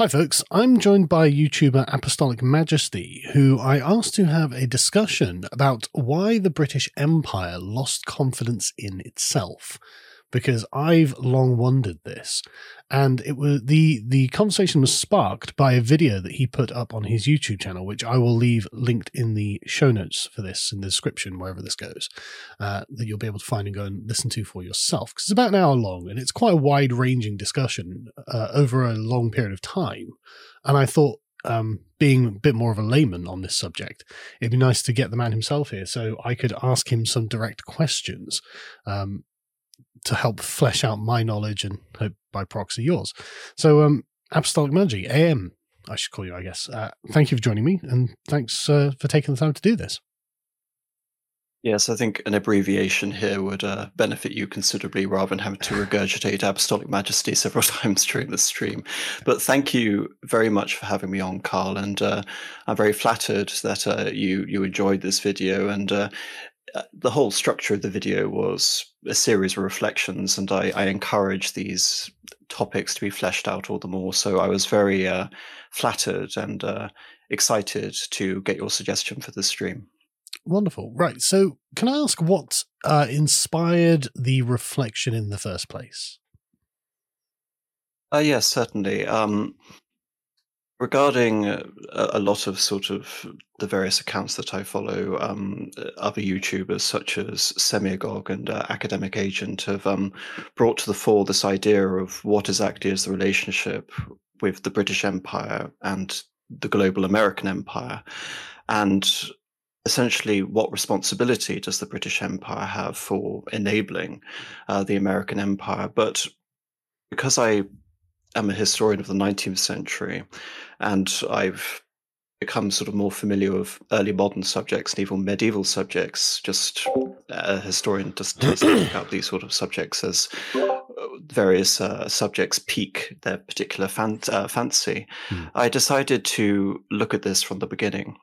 Hi, folks. I'm joined by YouTuber Apostolic Majesty, who I asked to have a discussion about why the British Empire lost confidence in itself. Because I've long wondered this, and it was the the conversation was sparked by a video that he put up on his YouTube channel, which I will leave linked in the show notes for this in the description wherever this goes, uh, that you'll be able to find and go and listen to for yourself. Because it's about an hour long, and it's quite a wide ranging discussion uh, over a long period of time. And I thought um, being a bit more of a layman on this subject, it'd be nice to get the man himself here so I could ask him some direct questions um, to help flesh out my knowledge and hope by proxy yours. So, um, Apostolic Magi, AM, I should call you, I guess. Uh, thank you for joining me, and thanks uh, for taking the time to do this. Yes, I think an abbreviation here would uh, benefit you considerably rather than having to regurgitate Apostolic Majesty several times during the stream. But thank you very much for having me on, Carl, and uh, I'm very flattered that uh, you you enjoyed this video. And uh, uh, the whole structure of the video was a series of reflections, and I, I encourage these topics to be fleshed out all the more. So I was very uh, flattered and uh, excited to get your suggestion for the stream. Wonderful. Right. So, can I ask what uh, inspired the reflection in the first place? Uh, yes, certainly. Um, regarding a, a, lot of sort of the various accounts that I follow, um, other YouTubers such as Semiogogue and uh, Academic Agent have um, brought to the fore this idea of what exactly is the relationship with the British Empire and the global American Empire, and essentially what responsibility does the British Empire have for enabling uh, the American Empire. But because I am a historian of the 19th century, and I've become sort of more familiar with early modern subjects and even medieval subjects. Just a historian just does look at these sort of subjects as uh, various uh, subjects pique their particular fan- uh, fancy. Hmm. I decided to look at this from the beginning.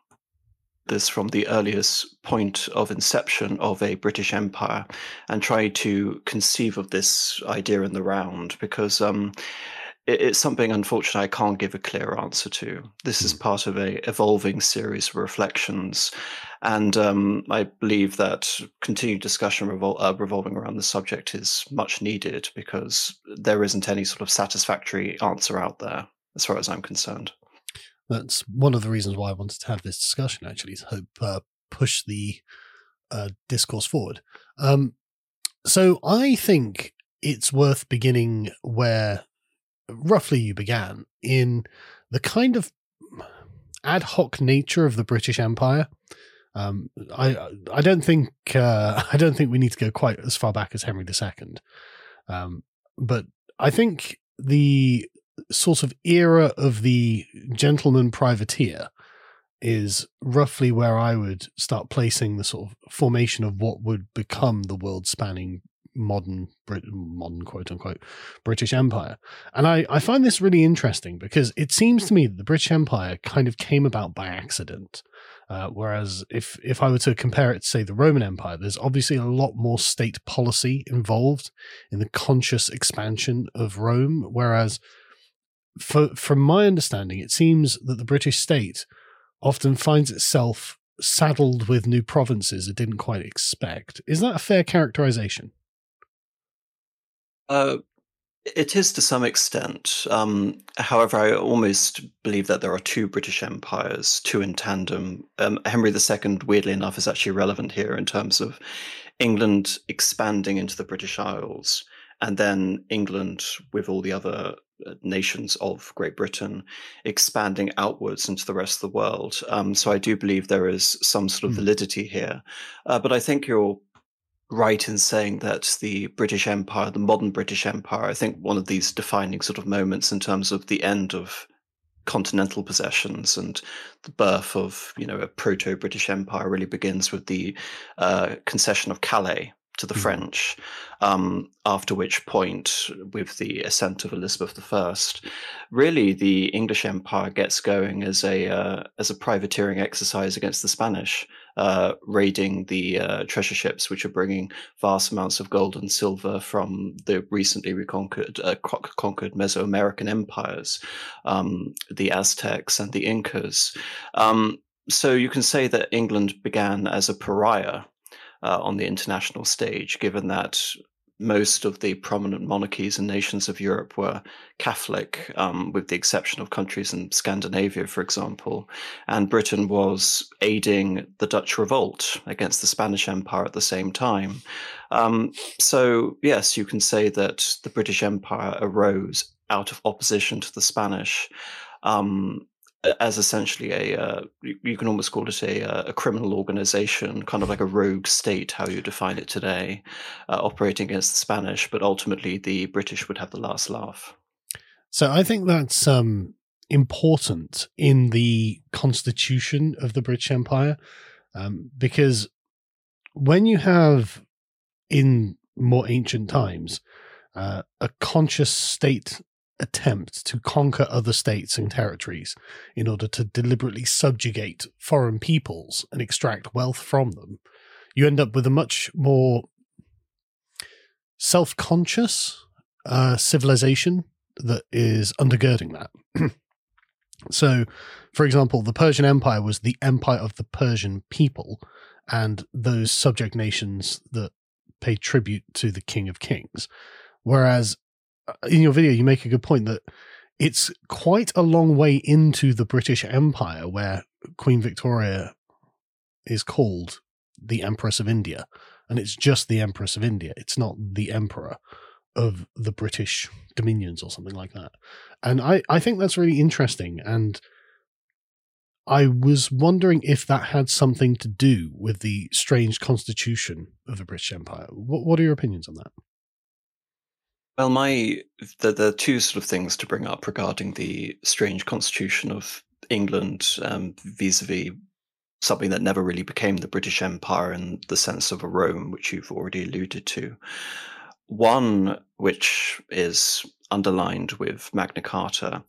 This from the earliest point of inception of a British Empire, and try to conceive of this idea in the round because um, it's something unfortunately I can't give a clear answer to. This is hmm. part of a evolving series of reflections, and um, I believe that continued discussion revol- uh, revolving around the subject is much needed because there isn't any sort of satisfactory answer out there, as far as I'm concerned. That's one of the reasons why I wanted to have this discussion. Actually, to hope uh, push the uh, discourse forward. Um, so I think it's worth beginning where roughly you began in the kind of ad hoc nature of the British Empire. Um, I I don't think uh, I don't think we need to go quite as far back as Henry II, um, but I think the sort of era of the gentleman privateer is roughly where I would start placing the sort of formation of what would become the world spanning modern Brit- modern quote unquote British Empire. And I, I find this really interesting because it seems to me that the British Empire kind of came about by accident. Uh, whereas if if I were to compare it to say the Roman Empire, there's obviously a lot more state policy involved in the conscious expansion of Rome. Whereas for, from my understanding, it seems that the British state often finds itself saddled with new provinces it didn't quite expect. Is that a fair characterization? Uh, it is to some extent. Um, however, I almost believe that there are two British empires, two in tandem. Um, Henry II, weirdly enough, is actually relevant here in terms of England expanding into the British Isles, and then England, with all the other uh, nations of Great Britain, expanding outwards into the rest of the world. Um, so I do believe there is some sort of hmm. validity here. Uh, but I think you're right in saying that the British Empire, the modern British Empire, I think one of these defining sort of moments in terms of the end of continental possessions and the birth of you know a proto British Empire really begins with the uh, concession of Calais to the Mhm. French. Um, after which point, with the ascent of Elizabeth I, really the English Empire gets going as a uh, as a privateering exercise against the Spanish, uh, raiding the uh, treasure ships which are bringing vast amounts of gold and silver from the recently reconquered uh, conquered Mesoamerican empires, um, the Aztecs and the Incas. Um, so you can say that England began as a pariah uh, on the international stage, given that most of the prominent monarchies and nations of Europe were Catholic, um, with the exception of countries in Scandinavia, for example. And Britain was aiding the Dutch revolt against the Spanish Empire at the same time. Um, so, yes, you can say that the British Empire arose out of opposition to the Spanish. Um, as essentially a uh, you, can almost call it a, uh, a criminal organization kind of like a rogue state how you define it today uh, operating against the spanish but ultimately the british would have the last laugh. So i think that's um, important in the constitution of the british empire um, because when you have in more ancient times uh, a conscious state attempt to conquer other states and territories in order to deliberately subjugate foreign peoples and extract wealth from them, you end up with a much more self conscious uh, civilization that is undergirding that. so, for example, the Persian Empire was the empire of the Persian people and those subject nations that paid tribute to the King of Kings. Whereas Uh, in your video, you make a good point that it's quite a long way into the British Empire where Queen Victoria is called the Empress of India, and it's just the Empress of India. It's not the Emperor of the British dominions or something like that. And I, I think that's really interesting. And I was wondering if that had something to do with the strange constitution of the British Empire. What, what are your opinions on that? Well, my the the two sort of things to bring up regarding the strange constitution of England um, vis-a-vis something that never really became the British Empire in the sense of a Rome, which you've already alluded to. One, which is underlined with Magna Carta,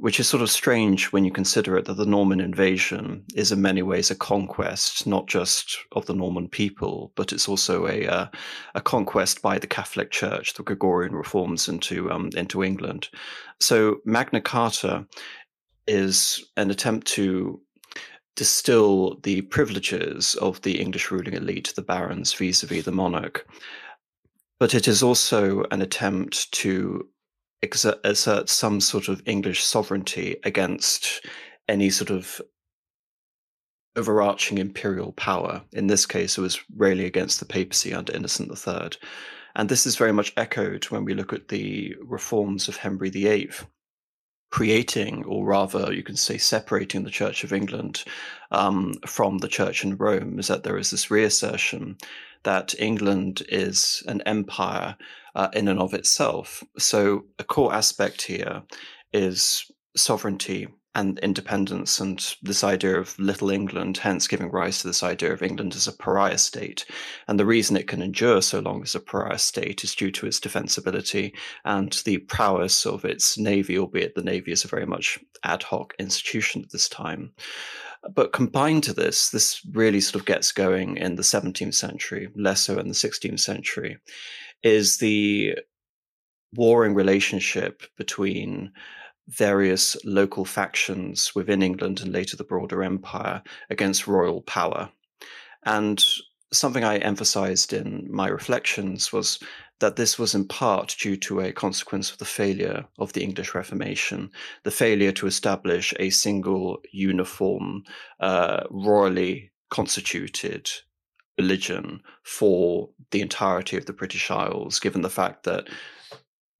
which is sort of strange when you consider it that the Norman invasion is in many ways a conquest, not just of the Norman people, but it's also a uh, a conquest by the Catholic Church, the Gregorian reforms into um, into England. So Magna Carta is an attempt to distill the privileges of the English ruling elite, the barons, vis-a-vis the monarch. But it is also an attempt to exert, assert some sort of English sovereignty against any sort of overarching imperial power. In this case, it was really against the papacy under Innocent III. And this is very much echoed when we look at the reforms of Henry VIII, creating, or rather, you can say, separating the Church of England um, from the Church in Rome, is that there is this reassertion that England is an empire uh, in and of itself. So, a core aspect here is sovereignty and independence, and this idea of Little England, hence giving rise to this idea of England as a pariah state. And the reason it can endure so long as a pariah state is due to its defensibility and the prowess of its navy, albeit the navy is a very much ad hoc institution at this time. But combined to this, this really sort of gets going in the 17th century, less so in the 16th century, is the warring relationship between various local factions within England and later the broader empire against royal power. And something I emphasized in my reflections was that this was in part due to a consequence of the failure of the English Reformation, the failure to establish a single, uniform, uh, royally constituted religion for the entirety of the British Isles, given the fact that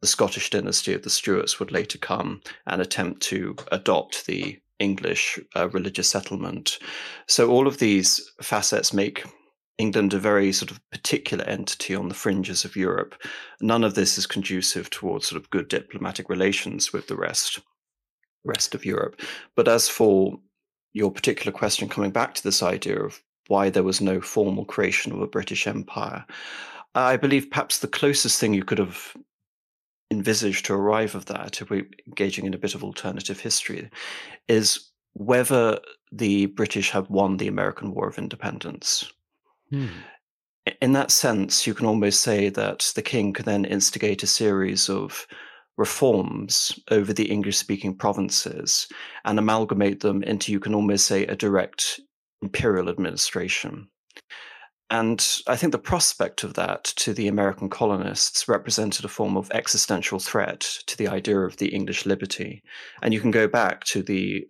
the Scottish dynasty of the Stuarts would later come and attempt to adopt the English uh, religious settlement. So all of these facets make England a very sort of particular entity on the fringes of Europe. None of this is conducive towards sort of good diplomatic relations with the rest rest of Europe. But as for your particular question, coming back to this idea of why there was no formal creation of a British Empire, I believe perhaps the closest thing you could have envisaged to arrive of that, if we're engaging in a bit of alternative history, is whether the British have won the American War of Independence. Hmm. In that sense, you can almost say that the king could then instigate a series of reforms over the English speaking provinces and amalgamate them into, you can almost say, a direct imperial administration. And I think the prospect of that to the American colonists represented a form of existential threat to the idea of the English liberty. And you can go back to the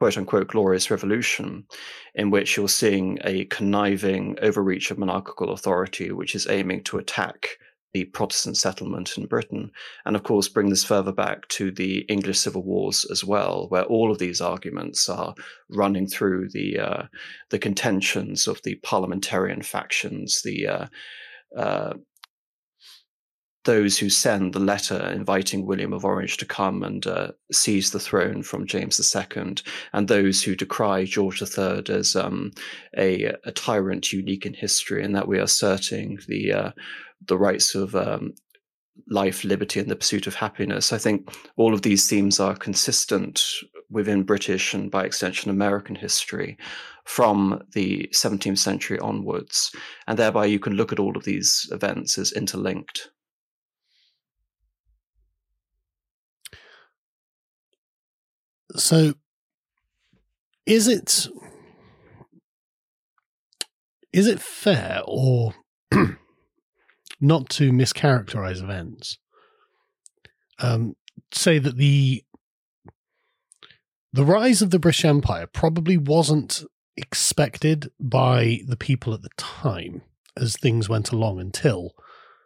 quote unquote glorious revolution, in which you're seeing a conniving overreach of monarchical authority, which is aiming to attack the Protestant settlement in Britain. And of course, bring this further back to the English civil wars as well, where all of these arguments are running through the uh, the contentions of the parliamentarian factions, the uh, uh, those who send the letter inviting William of Orange to come and uh, seize the throne from James II, and those who decry George III as um, a, a, tyrant unique in history, and that we are asserting the uh, the rights of um, life, liberty, and the pursuit of happiness. I think all of these themes are consistent within British and, by extension, American history from the 17th century onwards, and thereby you can look at all of these events as interlinked. So, is it is it fair or not to mischaracterize events? Um, say that the the rise of the British Empire probably wasn't expected by the people at the time as things went along until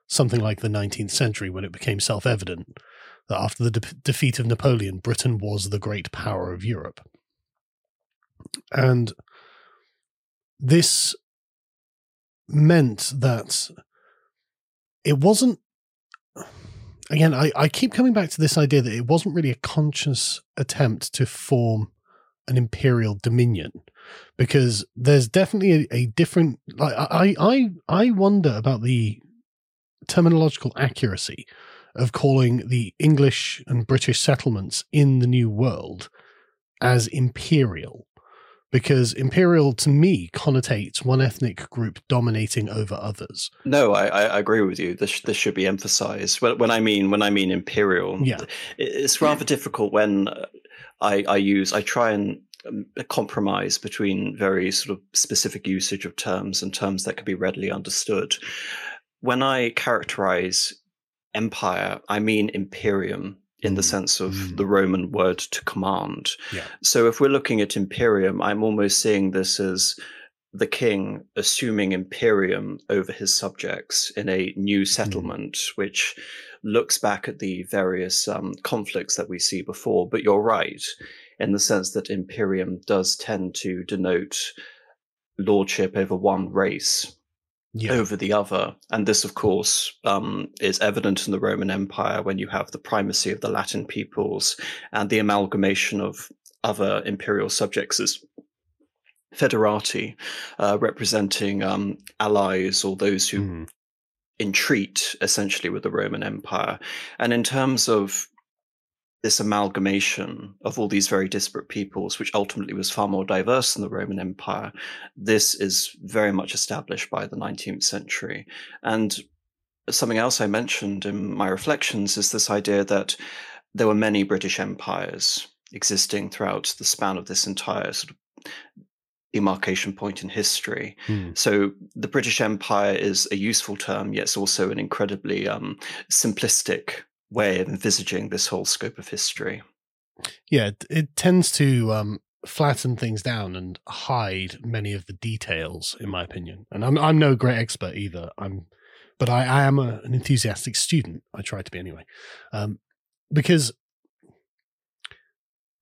something like the 19th century when it became self evident that after the de- defeat of Napoleon, Britain was the great power of Europe. And this meant that it wasn't again I, I keep coming back to this idea that it wasn't really a conscious attempt to form an imperial dominion because there's definitely a, a different like I, I i wonder about the terminological accuracy of calling the English and British settlements in the New World as imperial. Because imperial to me connotates one ethnic group dominating over others. No, I, I agree with you. This this should be emphasized. When, when I mean when I mean imperial, yeah, it's rather difficult when I, I use I try and um, compromise between very sort of specific usage of terms and terms that can be readily understood. When I characterize empire, I mean imperium in the sense of mm. the Roman word to command. Yeah. So if we're looking at imperium, I'm almost seeing this as the king assuming imperium over his subjects in a new mm. settlement, mm. which looks back at the various um, conflicts that we see before. But you're right in the sense that imperium does tend to denote lordship over one race yeah. over the other. And this, of course, um, is evident in the Roman Empire when you have the primacy of the Latin peoples and the amalgamation of other imperial subjects as federati, uh, representing um, allies or those who mm. entreat essentially with the Roman Empire. And in terms of this amalgamation of all these very disparate peoples, which ultimately was far more diverse than the Roman Empire, this is very much established by the 19th century. And something else I mentioned in my reflections is this idea that there were many British empires existing throughout the span of this entire sort of demarcation point in history. Mm. So the British Empire is a useful term, yet it's also an incredibly um, simplistic way of envisaging this whole scope of history. Yeah, it, tends to um, flatten things down and hide many of the details, in my opinion. And I'm I'm no great expert either. I'm, but I, I am a, an enthusiastic student. I try to be anyway, um, because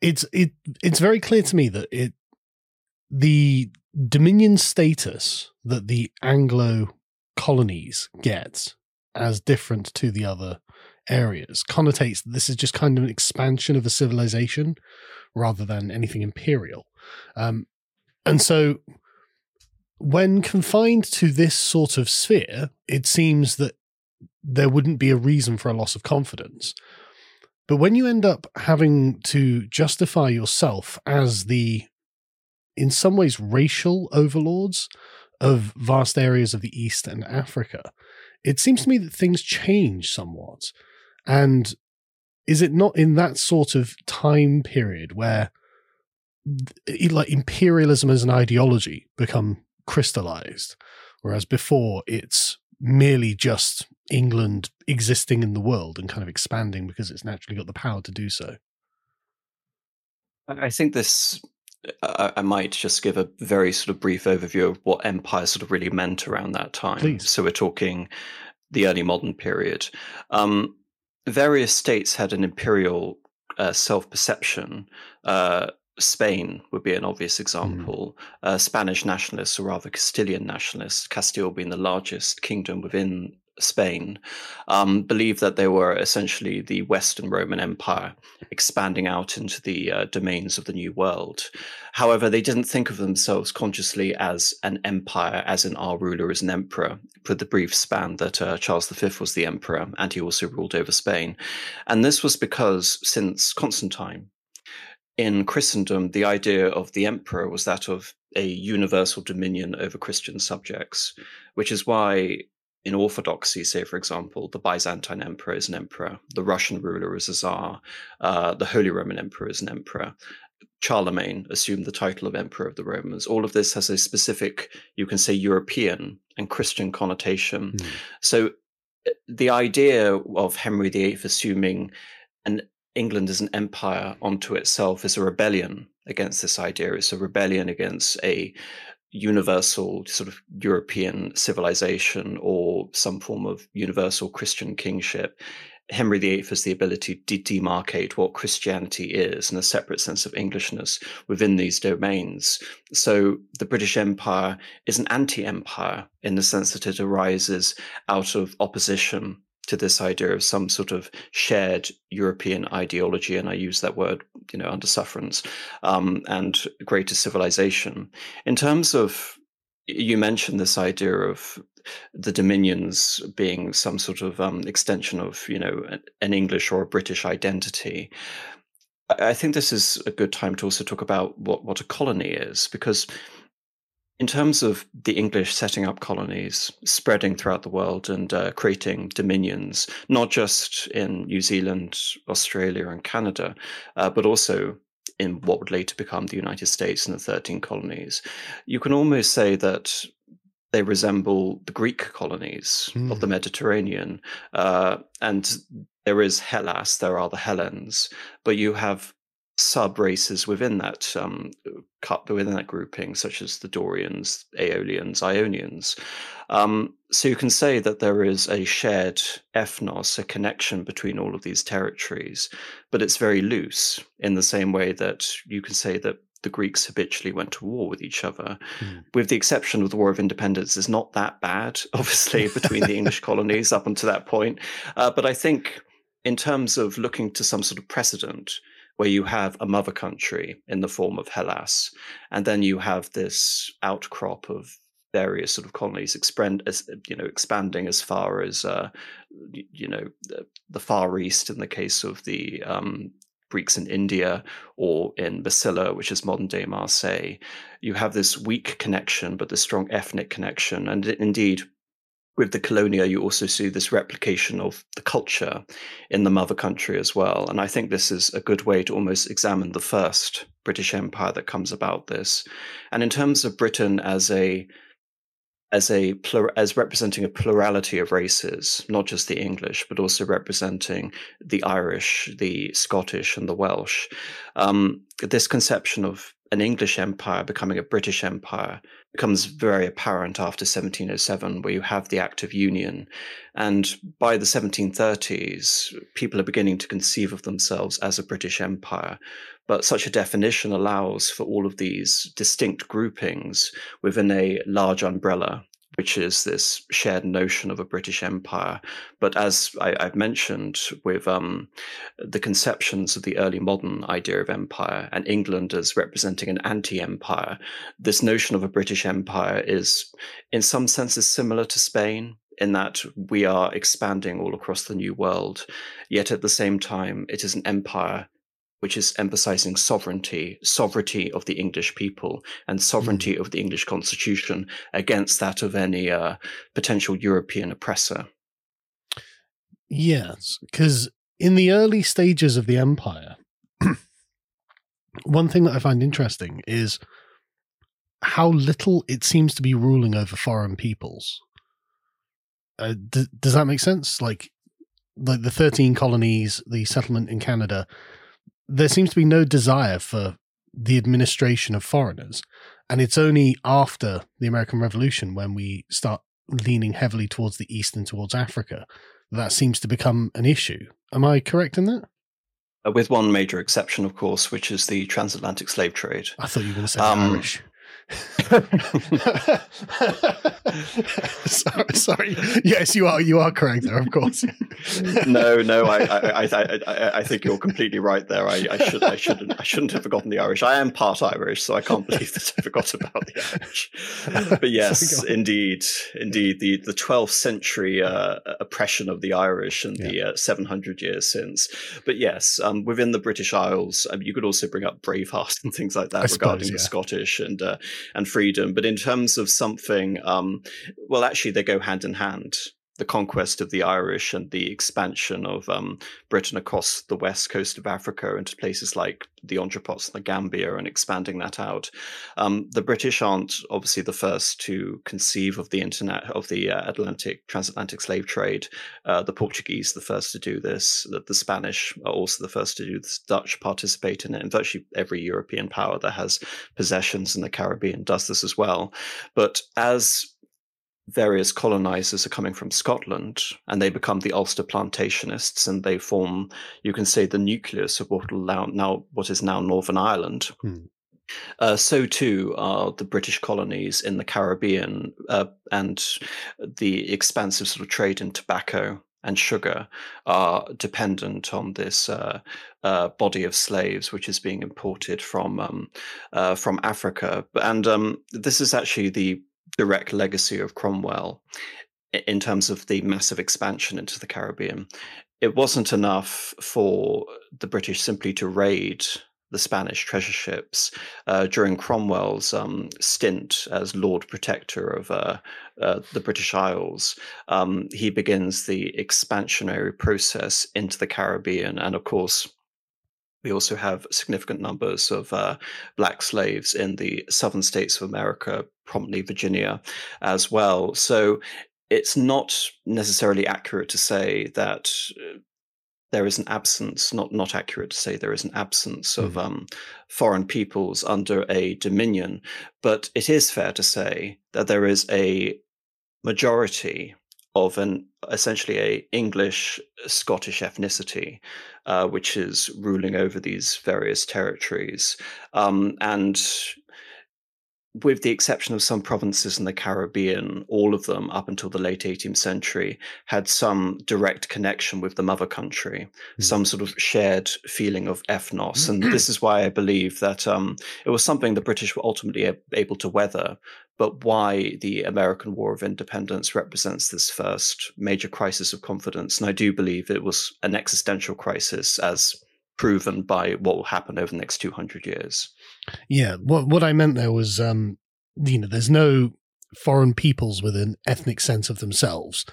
it's it it's very clear to me that it the dominion status that the Anglo colonies get as different to the other areas connotates that this is just kind of an expansion of a civilization rather than anything imperial. Um, and so when confined to this sort of sphere, it seems that there wouldn't be a reason for a loss of confidence. But when you end up having to justify yourself as the, in some ways, racial overlords of vast areas of the East and Africa, it seems to me that things change somewhat. And is it not in that sort of time period where like imperialism as an ideology become crystallized whereas before it's merely just England existing in the world and kind of expanding because it's naturally got the power to do so. I think this. I, might just give a very sort of brief overview of what empire sort of really meant around that time. Please. So we're talking the early modern period. Um, various states had an imperial uh, self perception. Uh, Spain would be an obvious mm. example. Mm. Uh, Spanish nationalists, or rather Castilian nationalists, Castile being the largest kingdom within Spain, um, believed that they were essentially the Western Roman Empire expanding out into the uh, domains of the New World. However, they didn't think of themselves consciously as an empire, as in our ruler is an emperor, for the brief span that uh, Charles V was the emperor, and he also ruled over Spain. And this was because since Constantine, in Christendom, the idea of the emperor was that of a universal dominion over Christian subjects, which is why in Orthodoxy, say, for example, the Byzantine emperor is an emperor, the Russian ruler is a czar, uh, the Holy Roman Emperor is an emperor. Charlemagne assumed the title of Emperor of the Romans. All of this has a specific, you can say, European and Christian connotation. Mm. So uh, the idea of Henry VIII assuming an England as an empire onto itself is a rebellion against this idea. It's a rebellion against a universal sort of European civilization or some form of universal Christian kingship. Henry VIII has the ability to demarcate what Christianity is and a separate sense of Englishness within these domains. So the British Empire is an anti empire in the sense that it arises out of opposition to this idea of some sort of shared European ideology, and I use that word, you know, under sufferance, um, and greater civilization. In terms of, you mentioned this idea of the dominions being some sort of um, extension of, you know, an English or a British identity. I think this is a good time to also talk about what, what a colony is, because in terms of the English setting up colonies, spreading throughout the world and uh, creating dominions, not just in New Zealand, Australia, and Canada, uh, but also in what would later become the United States and the 13 colonies, you can almost say that they resemble the Greek colonies mm. of the hmm. Mediterranean. Uh, and there is Hellas, there are the Hellenes, but you have sub races within that um, cut within that grouping, such as the Dorians, Aeolians, Ionians. Um, so you can say that there is a shared ethnos, a connection between all of these territories, but it's very loose in the same way that you can say that the Greeks habitually went to war with each other, mm. with the exception of the War of Independence. is not that bad, obviously, between the English colonies up until that point. Uh, but I think, in terms of looking to some sort of precedent, where you have a mother country in the form of Hellas, and then you have this outcrop of various sort of colonies expand you know expanding as far as uh, you know the, far east in the case of the um, Greeks in India or in Massilia, which is modern day Marseille. You have this weak connection, but the strong ethnic connection, and indeed with the colonia, you also see this replication of the culture in the mother country as well. And I think this is a good way to almost examine the first British Empire that comes about this. And in terms of Britain as a as a as representing a plurality of races, not just the English, but also representing the Irish, the Scottish, and the Welsh. Um, this conception of an English empire becoming a British empire becomes very apparent after 1707, where you have the Act of Union. And by the 1730s, people are beginning to conceive of themselves as a British Empire. But such a definition allows for all of these distinct groupings within a large umbrella which is this shared notion of a British Empire. But as I, have mentioned, with um, the conceptions of the early modern idea of empire and England as representing an anti empire, this notion of a British Empire is, in some senses, similar to Spain. In that we are expanding all across the new world, yet at the same time, it is an empire which is emphasizing sovereignty, sovereignty of the English people, and sovereignty mm. of the English constitution against that of any uh, potential European oppressor. Yes, because in the early stages of the empire, one thing that I find interesting is how little it seems to be ruling over foreign peoples. Uh, d- does that make sense? Like, like the thirteen colonies, the settlement in Canada there seems to be no desire for the administration of foreigners. And it's only after the American Revolution when we start leaning heavily towards the East and towards Africa that seems to become an issue. Am I correct in that? Uh, with one major exception, of course, which is the transatlantic slave trade. I thought you were going to say um, Irish. Sorry, sorry. Yes, you are. You are correct there, of course. no, no. I, I, I, I, I think you're completely right there. I, I should, I shouldn't, I shouldn't have forgotten the Irish. I am part Irish, so I can't believe that I forgot about the Irish. But yes, indeed, indeed, the the 12th century uh, oppression of the Irish and yeah. the uh, 700 years since. But yes, um, within the British Isles, um, you could also bring up Braveheart and things like that I regarding suppose, yeah. the Scottish and uh, and freedom. But in terms of something, um, well, actually, they go hand in hand. The conquest of the Irish and the expansion of um, Britain across the west coast of Africa into places like the Entrepots and the Gambia and expanding that out. Um, the British aren't obviously the first to conceive of the internet of the uh, Atlantic transatlantic slave trade. Uh, the Portuguese, the first to do this. The, the, Spanish are also the first to do this. Dutch participate in it, and virtually every European power that has possessions in the Caribbean does this as well. But as various colonizers are coming from Scotland and they become the Ulster plantationists and they form, you can say, the nucleus of what now, now what is now Northern Ireland. Hmm. Uh, so too are the British colonies in the Caribbean uh, and the expansive sort of trade in tobacco and sugar are dependent on this uh, uh, body of slaves, which is being imported from um, uh, from Africa. And um, this is actually the direct legacy of Cromwell in terms of the massive expansion into the Caribbean. It wasn't enough for the British simply to raid the Spanish treasure ships uh, during Cromwell's um, stint as Lord Protector of uh, uh, the British Isles. Um, he begins the expansionary process into the Caribbean, and of course, we also have significant numbers of uh, black slaves in the southern states of America, prominently Virginia, as well. So it's not necessarily accurate to say that uh, there is an absence, not not accurate to say there is an absence mm. of um, foreign peoples under a dominion, but it is fair to say that there is a majority of an essentially a English Scottish ethnicity, uh, which is ruling over these various territories, um, and with the exception of some provinces in the Caribbean, all of them up until the late 18th century had some direct connection with the mother country, mm. some sort of shared feeling of ethnos. And this is why I believe that um, it was something the British were ultimately able to weather, but why the American War of Independence represents this first major crisis of confidence. And I do believe it was an existential crisis as proven by what will happen over the next 200 years. Yeah, what what I meant there was, um, you know, there's no foreign peoples with an ethnic sense of themselves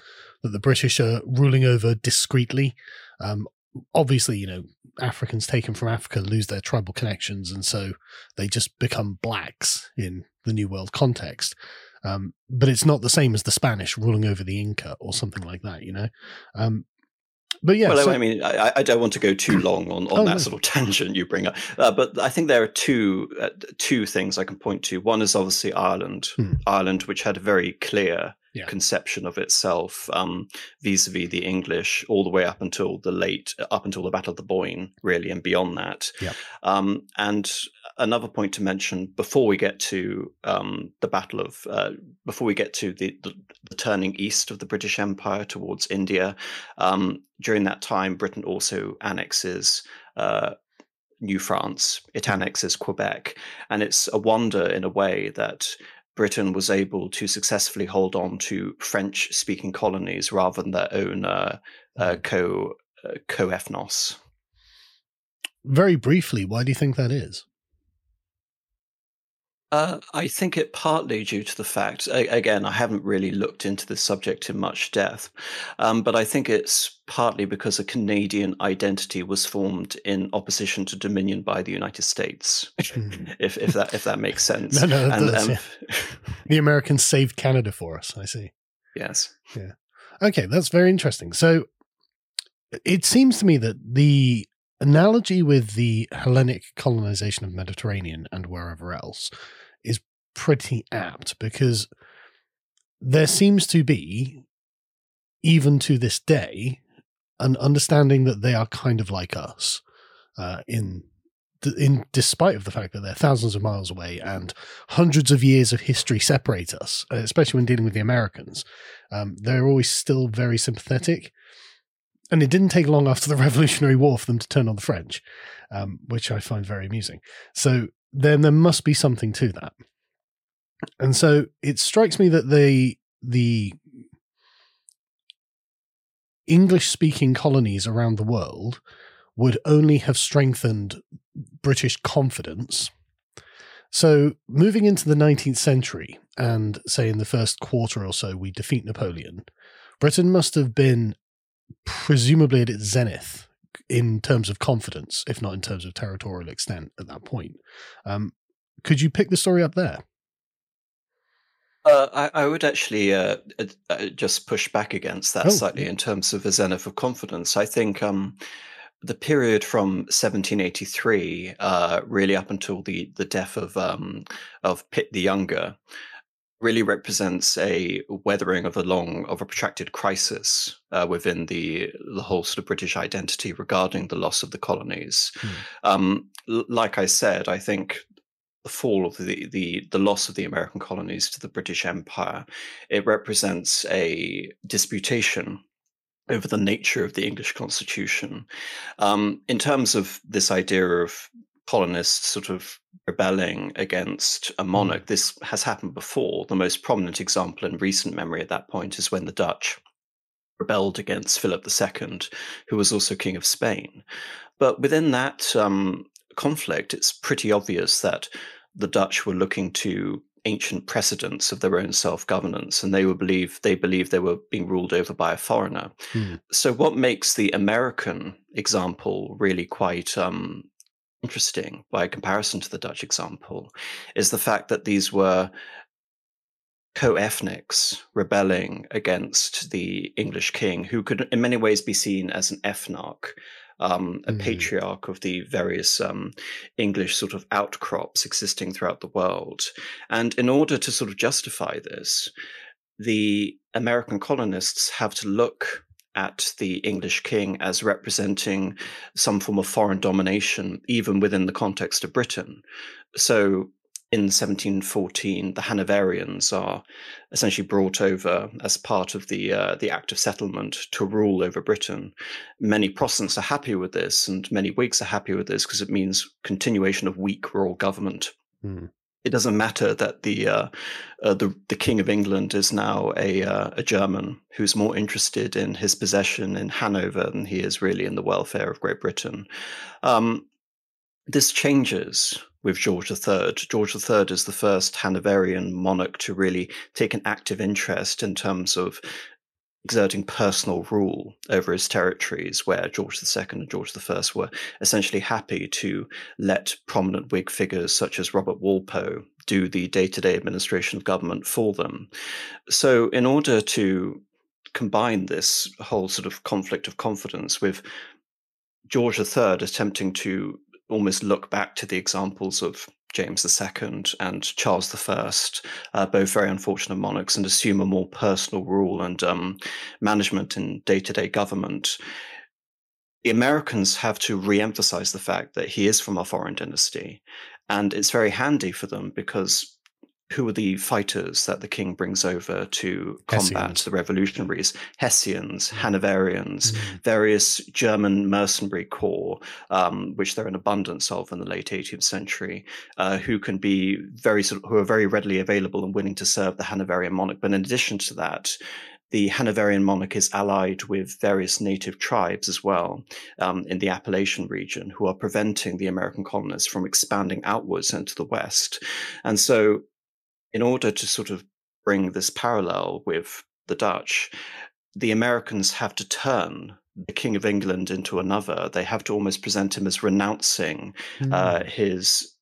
that the British are ruling over discreetly. Um, obviously, you know, Africans taken from Africa lose their tribal connections, and so they just become blacks in the New World context. Um, but it's not the same as the Spanish ruling over the Inca or something like that, you know. Um, but yeah, well, so, I mean, I, I, don't want to go too long on, on oh, that no. sort of tangent you bring up, uh, but I think there are two uh, two things I can point to. One is obviously Ireland, hmm. Ireland, which had a very clear yeah. conception of itself um, vis-a-vis the English, all the way up until the late, up until the Battle of the Boyne, really, and beyond that. Yeah. Um, and another point to mention before we get to um, the Battle of, uh, before we get to the, the, the, turning east of the British Empire towards India, um, during that time, Britain also annexes. Uh, New France, it annexes Quebec. And it's a wonder in a way that Britain was able to successfully hold on to French speaking colonies rather than their own uh, uh, mm. co uh, co ethnos. Very briefly, why do you think that is? Uh, I think it partly due to the fact, again, I haven't really looked into this subject in much depth, um, but I think it's partly because a Canadian identity was formed in opposition to dominion by the United States, mm. if if that if that makes sense. no, no, and, does, um, yeah. the Americans saved Canada for us. I see. Yes. Yeah. Okay, that's very interesting. So it seems to me that the analogy with the Hellenic colonization of Mediterranean and wherever else pretty apt because there seems to be, even to this day, an understanding that they are kind of like us uh, in in despite of the fact that they're thousands of miles away and hundreds of years of history separate us, especially when dealing with the Americans, um, they're always still very sympathetic. And it didn't take long after the Revolutionary War for them to turn on the French, um, which I find very amusing. So then there must be something to that. And so it strikes me that the the English speaking colonies around the world would only have strengthened British confidence. So, moving into the 19th century, and say in the first quarter or so, we defeat Napoleon, Britain must have been presumably at its zenith in terms of confidence, if not in terms of territorial extent at that point. Um, could you pick the story up there? Uh, I, I, would actually uh, uh, just push back against that oh, slightly in terms of the zenith of confidence. I think um, the period from 1783, uh, really up until the the death of um, of Pitt the Younger, really represents a weathering of a long of a protracted crisis uh, within the the whole sort of British identity regarding the loss of the colonies. Hmm. Um, like I said, I think fall of the, the the loss of the American colonies to the British Empire it represents a disputation over the nature of the English Constitution. Um, in terms of this idea of colonists sort of rebelling against a monarch, this has happened before. The most prominent example in recent memory at that point is when the Dutch rebelled against Philip II, who was also King of Spain. But within that um, conflict, it's pretty obvious that the Dutch were looking to ancient precedents of their own self-governance and they were believe they believed they were being ruled over by a foreigner hmm. so what makes the american example really quite um, interesting by comparison to the dutch example is the fact that these were co-ethnics rebelling against the english king who could in many ways be seen as an ethnarch um, a mm. patriarch of the various um, English sort of outcrops existing throughout the world. And in order to sort of justify this, the American colonists have to look at the English king as representing some form of foreign domination, even within the context of Britain. So in 1714, the Hanoverians are essentially brought over as part of the uh, the Act of Settlement to rule over Britain. Many Protestants are happy with this, and many Whigs are happy with this because it means continuation of weak rural government. Mm. It doesn't matter that the uh, uh, the the King of England is now a uh, a German who's more interested in his possession in Hanover than he is really in the welfare of Great Britain. Um, this changes with George III. George III is the first Hanoverian monarch to really take an active interest in terms of exerting personal rule over his territories, where George II and George I were essentially happy to let prominent Whig figures such as Robert Walpole do the day to day administration of government for them. So, in order to combine this whole sort of conflict of confidence with George III attempting to almost look back to the examples of James II and Charles I, uh, both very unfortunate monarchs, and assume a more personal rule and um, management in day to day government, the Americans have to re emphasize the fact that he is from a foreign dynasty. And it's very handy for them because who are the fighters that the king brings over to combat Hessians. the revolutionaries? Hessians, mm. Hanoverians, mm-hmm. various German mercenary corps, um, which there are in abundance of in the late 18th century, uh, who can be very who are very readily available and willing to serve the Hanoverian monarch. But in addition to that, the Hanoverian monarch is allied with various native tribes as well um, in the Appalachian region who are preventing the American colonists from expanding outwards into the West. And so in order to sort of bring this parallel with the Dutch, the Americans have to turn the King of England into another. They have to almost present him as renouncing mm. uh, his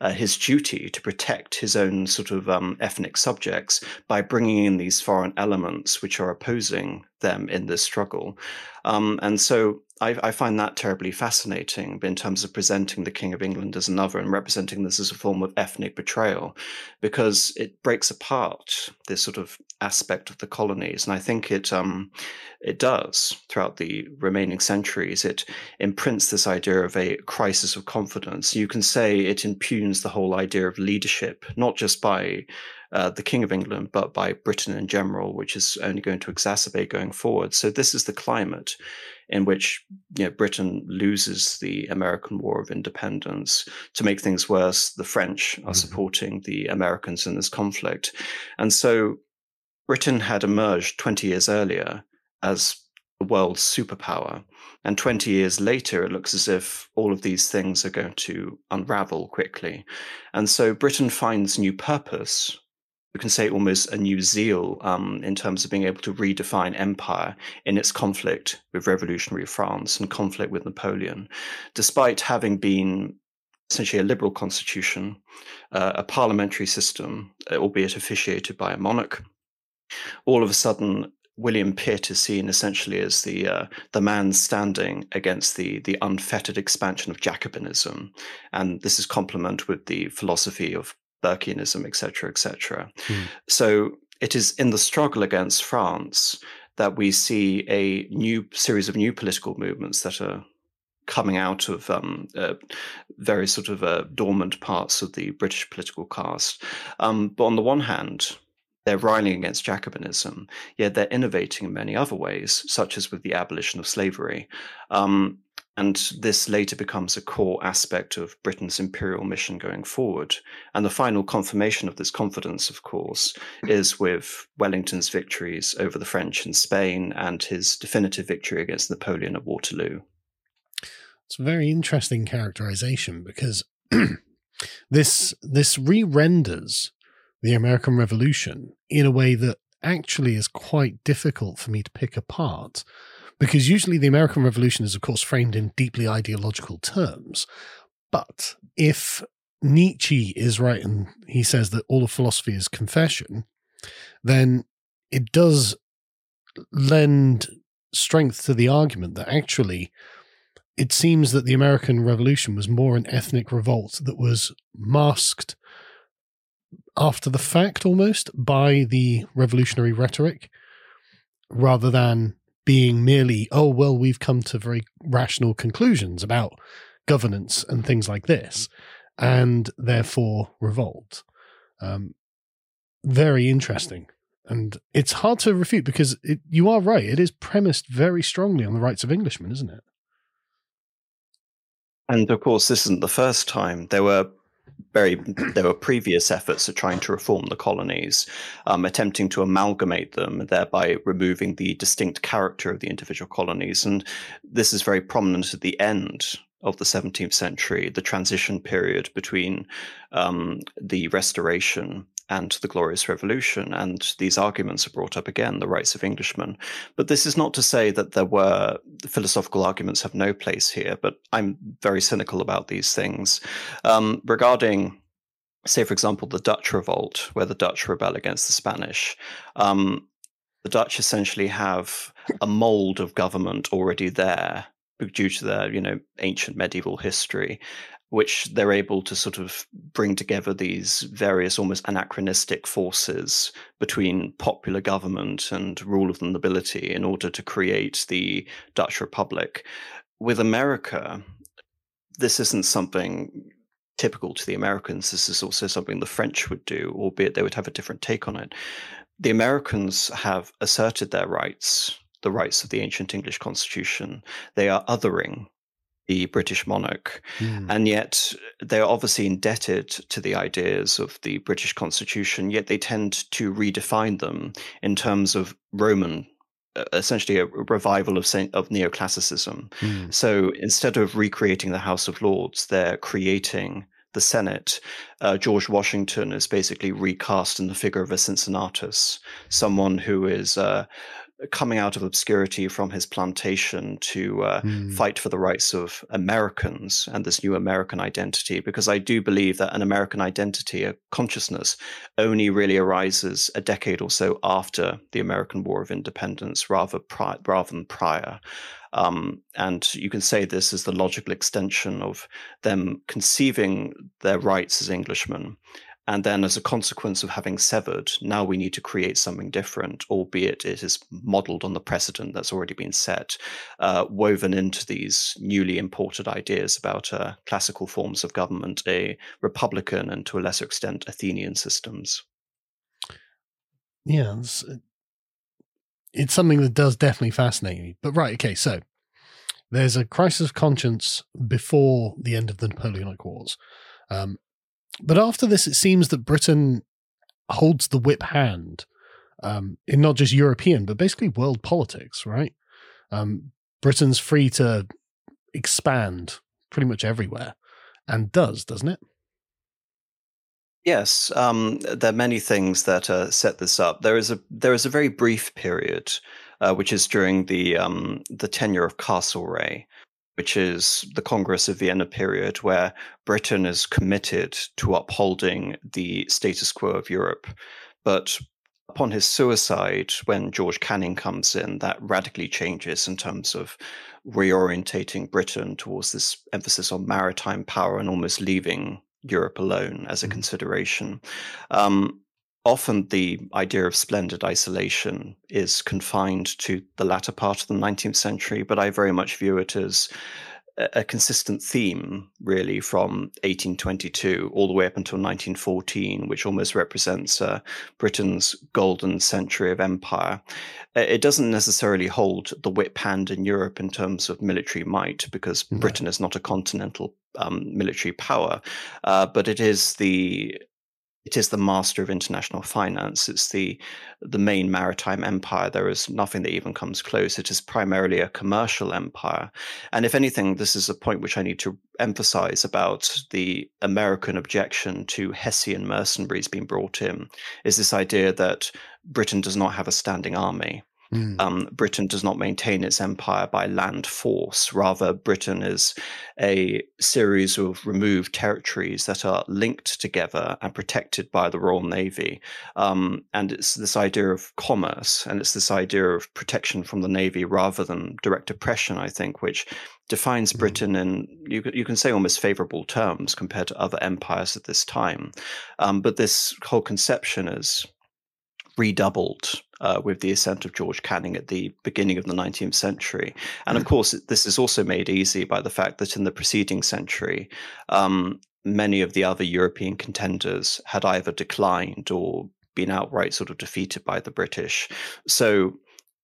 uh, his duty to protect his own sort of um, ethnic subjects by bringing in these foreign elements which are opposing them in this struggle. Um, and so I, I, find that terribly fascinating in terms of presenting the King of England as another and representing this as a form of ethnic betrayal, because it breaks apart this sort of aspect of the colonies. And I think it um, it does throughout the remaining centuries. It imprints this idea of a crisis of confidence. You can say it impugns the whole idea of leadership, not just by uh, the King of England, but by Britain in general, which is only going to exacerbate going forward. So this is the climate in which you know, Britain loses the American War of Independence. To make things worse, the French are mm-hmm. supporting the Americans in this conflict. And so Britain had emerged 20 years earlier as the world's superpower. And 20 years later, it looks as if all of these things are going to unravel quickly. And so Britain finds new purpose you can say almost a new zeal um, in terms of being able to redefine empire in its conflict with revolutionary France and conflict with Napoleon, despite having been essentially a liberal constitution, uh, a parliamentary system, uh, albeit officiated by a monarch. All of a sudden, William Pitt is seen essentially as the uh, the man standing against the the unfettered expansion of Jacobinism, and this is complement with the philosophy of Burkeanism, etc., etc. Mm. So it is in the struggle against France that we see a new series of new political movements that are coming out of um, uh, very sort of uh, dormant parts of the British political caste. Um, but on the one hand, they're rallying against Jacobinism, yet they're innovating in many other ways, such as with the abolition of slavery. Um, and this later becomes a core aspect of Britain's imperial mission going forward. And the final confirmation of this confidence, of course, is with Wellington's victories over the French in Spain and his definitive victory against Napoleon at Waterloo. It's a very interesting characterization because this this re-renders the American Revolution in a way that actually is quite difficult for me to pick apart because usually the American Revolution is, of course, framed in deeply ideological terms. But if Nietzsche is right and he says that all of philosophy is confession, then it does lend strength to the argument that actually it seems that the American Revolution was more an ethnic revolt that was masked after the fact almost by the revolutionary rhetoric rather than being merely, oh, well, we've come to very rational conclusions about governance and things like this, and therefore revolt. Um, very interesting. And it's hard to refute because it, you are right. It is premised very strongly on the rights of Englishmen, isn't it? And of course, this isn't the first time. There were very there were previous efforts at trying to reform the colonies, um, attempting to amalgamate them, thereby removing the distinct character of the individual colonies. And this is very prominent at the end of the 17th century, the transition period between um, the Restoration and the Glorious Revolution. And these arguments are brought up again, the rights of Englishmen. But this is not to say that there were philosophical arguments have no place here, but I'm very cynical about these things. Um, regarding say, for example, the Dutch revolt, where the Dutch rebel against the Spanish, um, the Dutch essentially have a mold of government already there due to their, you know, ancient medieval history which they're able to sort of bring together these various almost anachronistic forces between popular government and rule of the nobility in order to create the Dutch Republic. With America, this isn't something typical to the Americans. This is also something the French would do, albeit they would have a different take on it. The Americans have asserted their rights, the rights of the ancient English constitution. They are othering the British monarch. Mm. And yet they're obviously indebted to the ideas of the British constitution, yet they tend to redefine them in terms of Roman essentially a revival of of neoclassicism. Mm. So instead of recreating the House of Lords, they're creating the Senate. Uh, George Washington is basically recast in the figure of a Cincinnatus, someone who is uh, coming out of obscurity from his plantation to uh, mm. fight for the rights of Americans and this new American identity. Because I do believe that an American identity, a consciousness, only really arises a decade or so after the American War of Independence, rather pri- rather than prior. Um, and you can say this is the logical extension of them conceiving their rights as Englishmen and then, as a consequence of having severed, now we need to create something different, albeit it is modeled on the precedent that's already been set, uh, woven into these newly imported ideas about uh, classical forms of government, a republican and to a lesser extent Athenian systems. Yeah, it's, it's something that does definitely fascinate me. But, right, okay, so there's a crisis of conscience before the end of the Napoleonic Wars. Um, but after this, it seems that Britain holds the whip hand um, in not just European, but basically world politics, right? Um, Britain's free to expand pretty much everywhere and does, doesn't it? Yes, um, there are many things that uh, set this up. There is a there is a very brief period, uh, which is during the um, the tenure of Castlereagh, which is the Congress of Vienna period, where Britain is committed to upholding the status quo of Europe. But upon his suicide, when George Canning comes in, that radically changes in terms of reorientating Britain towards this emphasis on maritime power and almost leaving Europe alone as a mm-hmm. consideration. Um, often the idea of splendid isolation is confined to the latter part of the 19th century, but I very much view it as a consistent theme, really, from 1822 all the way up until 1914, which almost represents uh, Britain's golden century of empire. It doesn't necessarily hold the whip hand in Europe in terms of military might, because Britain is not a continental um, military power, uh, but it is the it is the master of international finance. It's the the main maritime empire. There is nothing that even comes close. It is primarily a commercial empire. And if anything, this is a point which I need to emphasize about the American objection to Hessian mercenaries being brought in, is this idea that Britain does not have a standing army. Mm. Um, Britain does not maintain its empire by land force. Rather, Britain is a series of removed territories that are linked together and protected by the Royal Navy. Um, and it's this idea of commerce and it's this idea of protection from the Navy rather than direct oppression, I think, which defines mm. Britain in you, you can say almost favorable terms compared to other empires at this time. Um, but this whole conception is redoubled uh, with the ascent of George Canning at the beginning of the 19th century. And of mm. course, this is also made easy by the fact that in the preceding century, um, many of the other European contenders had either declined or been outright sort of defeated by the British. So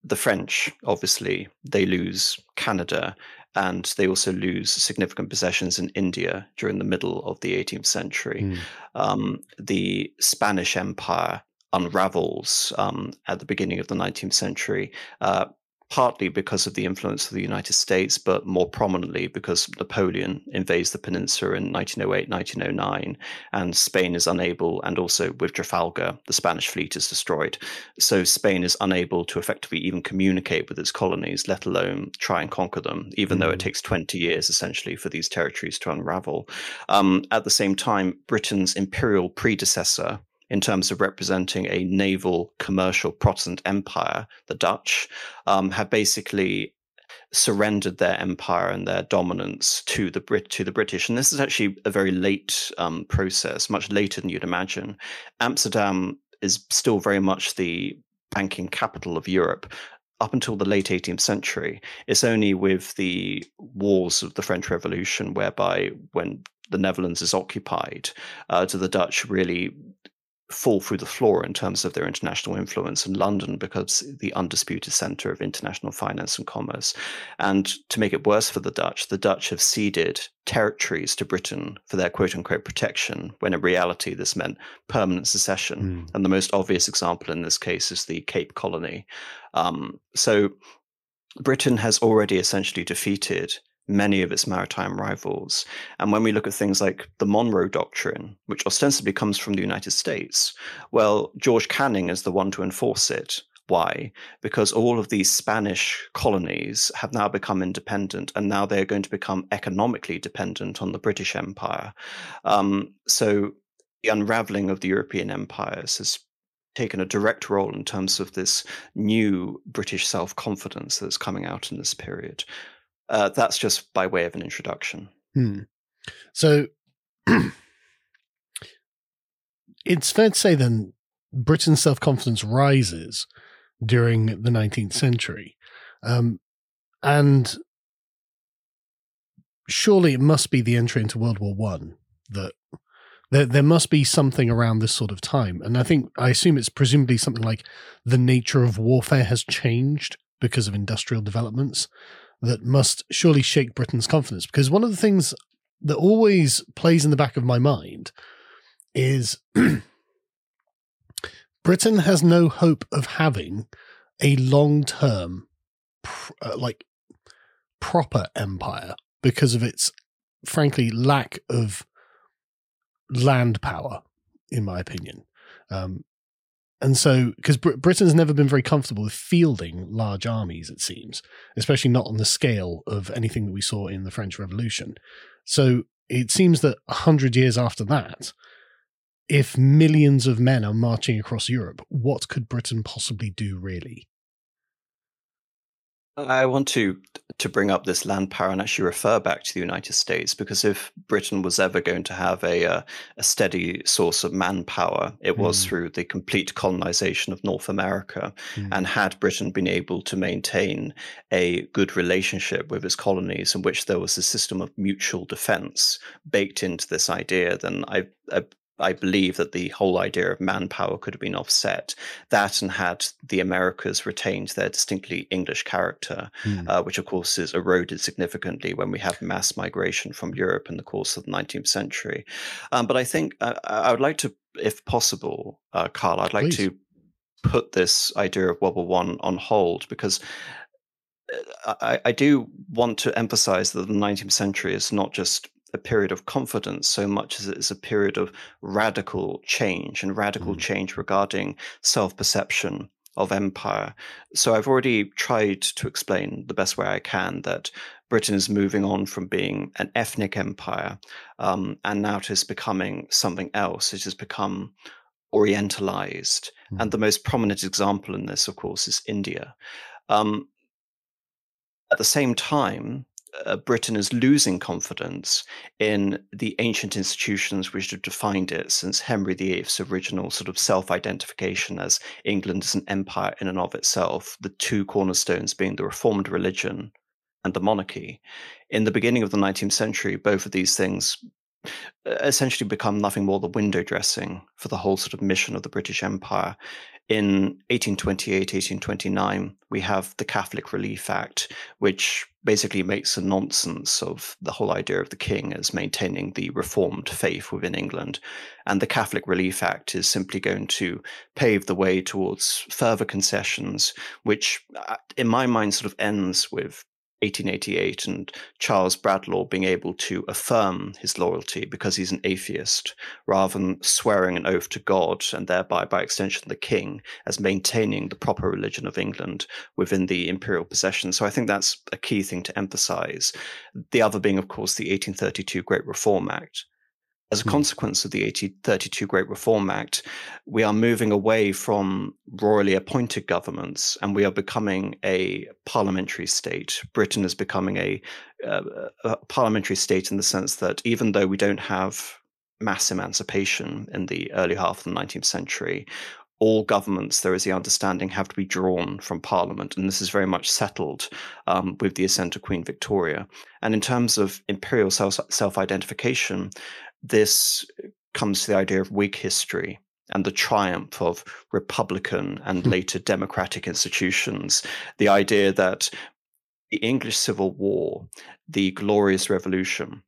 the French, obviously, they lose Canada and they also lose significant possessions in India during the middle of the 18th century. Mm. Um, the Spanish Empire unravels um, at the beginning of the 19th century, uh, partly because of the influence of the United States, but more prominently because Napoleon invades the peninsula in 1908, 1909, and Spain is unable, and also with Trafalgar, the Spanish fleet is destroyed. So Spain is unable to effectively even communicate with its colonies, let alone try and conquer them, even mm. though it mm. takes 20 years essentially for these territories to unravel. Um, at the same time, Britain's imperial predecessor, in terms of representing a naval commercial Protestant empire, the Dutch, um, have basically surrendered their empire and their dominance to the Brit to the British. And this is actually a very late um, process, much later than you'd imagine. Amsterdam is still very much the banking capital of Europe. Up until the late 18th century, it's only with the wars of the French Revolution, whereby when the Netherlands is occupied, uh, do the Dutch really fall through the floor in terms of their international influence in London because the undisputed center of international finance and commerce. And to make it worse for the Dutch, the Dutch have ceded territories to Britain for their quote unquote protection, when in reality this meant permanent secession. Mm. And the most obvious example in this case is the Cape Colony. Um, so Britain has already essentially defeated many of its maritime rivals. And when we look at things like the Monroe Doctrine, which ostensibly comes from the United States, well, George Canning is the one to enforce it. Why? Because all of these Spanish colonies have now become independent, and now they're going to become economically dependent on the British Empire. Um, so the unraveling of the European empires has taken a direct role in terms of this new British self confidence that's coming out in this period. Uh, that's just by way of an introduction. Hmm. So it's fair to say then Britain's self confidence rises during the 19th century. Um, and surely it must be the entry into World War One that there there must be something around this sort of time. And I think I assume it's presumably something like the nature of warfare has changed because of industrial developments that must surely shake Britain's confidence. Because one of the things that always plays in the back of my mind is Britain has no hope of having a long term, pr- uh, like, proper empire because of its, frankly, lack of land power, in my opinion. Um, and so, because Br- Britain's never been very comfortable with fielding large armies, it seems, especially not on the scale of anything that we saw in the French Revolution. So it seems that a hundred years after that, if millions of men are marching across Europe, what could Britain possibly do really? I want to to bring up this land power and actually refer back to the United States because if Britain was ever going to have a uh, a steady source of manpower, it was mm. through the complete colonization of North America. Mm. And had Britain been able to maintain a good relationship with its colonies, in which there was a system of mutual defense baked into this idea, then I, I I believe that the whole idea of manpower could have been offset. That and had the Americas retained their distinctly English character, mm. uh, which of course is eroded significantly when we have mass migration from Europe in the course of the 19th century. Um, but I think uh, I would like to, if possible, uh, Carl, I'd like Please. to put this idea of World War One on hold because. Uh, I, I, do want to emphasize that the 19th century is not just a period of confidence so much as it is a period of radical change and radical mm. change regarding self perception of empire. So I've already tried to explain the best way I can that Britain is moving on from being an ethnic empire um, and now it is becoming something else. It has become orientalized. Mm. And the most prominent example in this, of course, is India. Um, at the same time, uh, Britain is losing confidence in the ancient institutions which have defined it since Henry VIII's original sort of self identification as England as an empire in and of itself, the two cornerstones being the Reformed religion and the monarchy. In the beginning of the 19th century, both of these things uh, essentially become nothing more than window dressing for the whole sort of mission of the British Empire. In 1828, 1829, we have the Catholic Relief Act, which basically makes a nonsense of the whole idea of the king as maintaining the reformed faith within England. And the Catholic Relief Act is simply going to pave the way towards further concessions, which, uh, in my mind, sort of ends with 1888 and Charles Bradlaugh being able to affirm his loyalty because he's an atheist rather than swearing an oath to God and thereby, by extension, the king as maintaining the proper religion of England within the imperial possession. So I think that's a key thing to emphasize. The other being, of course, the 1832 Great Reform Act. As a hmm. consequence of the 1832 Great Reform Act, we are moving away from royally appointed governments and we are becoming a parliamentary state. Britain is becoming a, uh, a parliamentary state in the sense that even though we don't have mass emancipation in the early half of the 19th century, all governments, there is the understanding, have to be drawn from Parliament. And this is very much settled um, with the ascent of Queen Victoria. And in terms of imperial self identification, this comes to the idea of Whig history and the triumph of Republican and hmm. later democratic institutions. The idea that the English Civil War, the Glorious Revolution,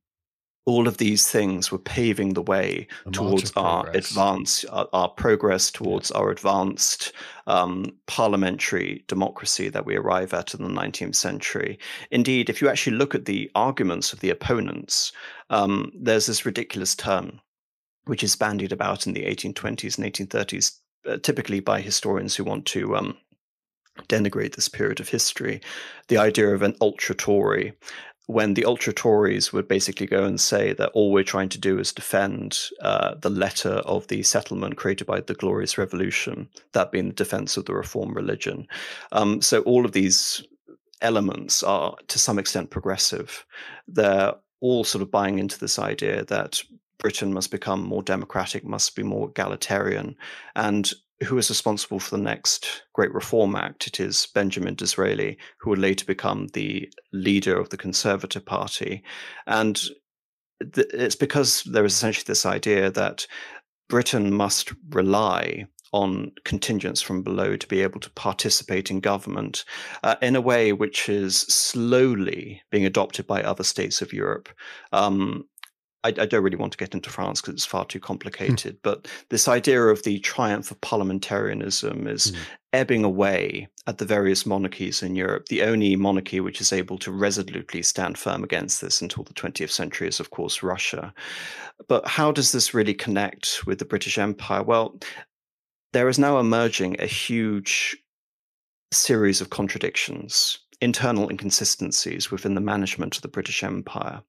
all of these things were paving the way the towards our advance, our, our, progress towards yeah. our advanced um, parliamentary democracy that we arrive at in the 19th century. Indeed, if you actually look at the arguments of the opponents, um, there's this ridiculous term which is bandied about in the 1820s and 1830s, uh, typically by historians who want to um, denigrate this period of history, the idea of an ultra Tory when the ultra Tories would basically go and say that all we're trying to do is defend uh, the letter of the settlement created by the Glorious Revolution, that being the defense of the Reformed religion. Um, so all of these elements are to some extent progressive. They're all sort of buying into this idea that Britain must become more democratic, must be more egalitarian. And who is responsible for the next Great Reform Act? It is Benjamin Disraeli, who would later become the leader of the Conservative Party. And th- it's because there is essentially this idea that Britain must rely on contingents from below to be able to participate in government uh, in a way which is slowly being adopted by other states of Europe. Um, I, I, don't really want to get into France because it's far too hmm. complicated. Mm. But this idea of the triumph of parliamentarianism is mm. ebbing away at the various monarchies in Europe. The only monarchy which is able to resolutely stand firm against this until the 20th century is, of course, Russia. But how does this really connect with the British Empire? Well, there is now emerging a huge series of contradictions, internal inconsistencies within the management of the British Empire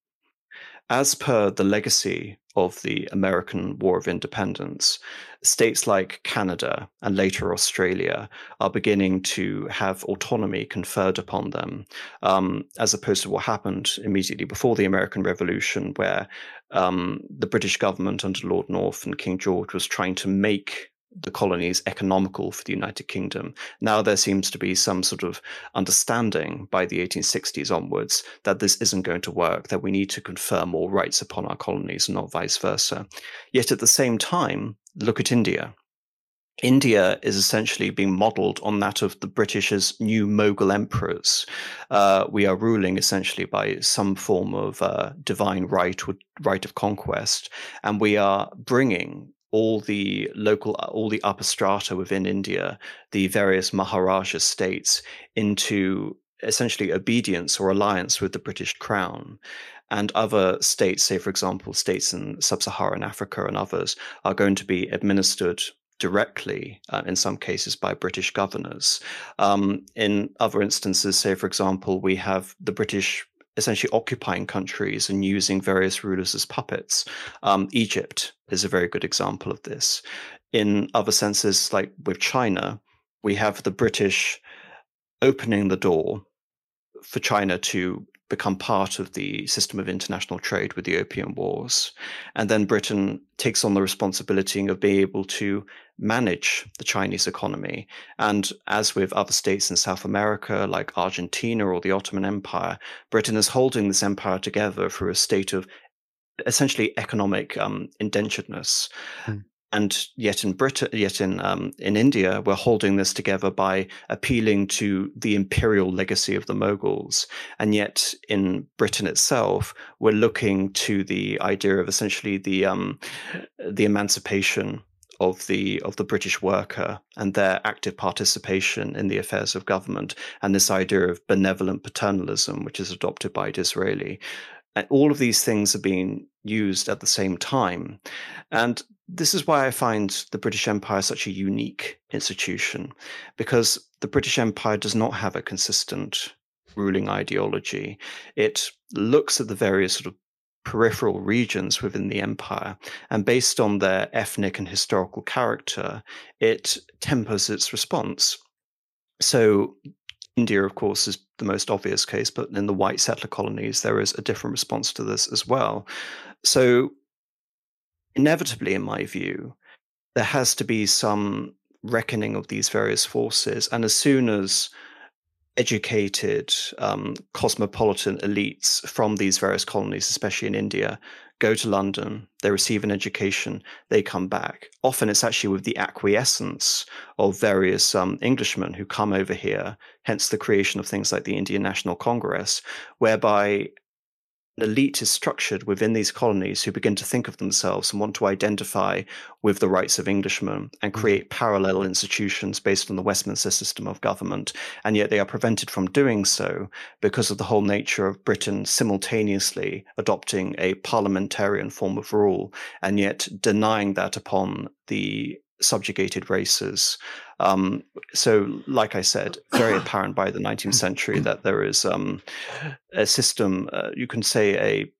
as per the legacy of the American War of Independence, states like Canada and later Australia are beginning to have autonomy conferred upon them, um, as opposed to what happened immediately before the American Revolution, where um, the British government under Lord North and King George was trying to make the colonies economical for the United Kingdom. Now there seems to be some sort of understanding by the 1860s onwards that this isn't going to work, that we need to confer more rights upon our colonies not vice versa. Yet at the same time, look at India. India is essentially being modeled on that of the British's new Mughal emperors. Uh, we are ruling essentially by some form of uh, divine right or right of conquest, and we are bringing all the local, all the upper strata within India, the various Maharaja states, into essentially obedience or alliance with the British Crown. And other states, say, for example, states in sub Saharan Africa and others, are going to be administered directly, uh, in some cases, by British governors. Um, in other instances, say, for example, we have the British essentially occupying countries and using various rulers as puppets. Um, Egypt is a very good example of this. In other senses, like with China, we have the British opening the door for China to become part of the system of international trade with the Opium Wars. And then Britain takes on the responsibility of being able to manage the Chinese economy. And as with other states in South America, like Argentina or the Ottoman Empire, Britain is holding this empire together through a state of essentially economic um, indenturedness. Hmm. And yet in Britain, yet in um, in India, we're holding this together by appealing to the imperial legacy of the Mughals. And yet in Britain itself, we're looking to the idea of essentially the um, the emancipation of the of the British worker and their active participation in the affairs of government, and this idea of benevolent paternalism, which is adopted by Disraeli. All of these things are being used at the same time. And this is why I find the British Empire such a unique institution, because the British Empire does not have a consistent ruling ideology. It looks at the various sort of peripheral regions within the empire. And based on their ethnic and historical character, it tempers its response. So, India, of course, is the most obvious case, but in the white settler colonies, there is a different response to this as well. So, inevitably, in my view, there has to be some reckoning of these various forces. And as soon as educated um, cosmopolitan elites from these various colonies, especially in India, go to London, they receive an education, they come back. Often it's actually with the acquiescence of various um, Englishmen who come over here, hence the creation of things like the Indian National Congress, whereby elite is structured within these colonies who begin to think of themselves and want to identify with the rights of Englishmen and mm. create parallel institutions based on the Westminster system of government. And yet they are prevented from doing so because of the whole nature of Britain simultaneously adopting a parliamentarian form of rule and yet denying that upon the subjugated races. Um, so, like I said, very apparent by the 19th century that there is um, a system, uh, you can say a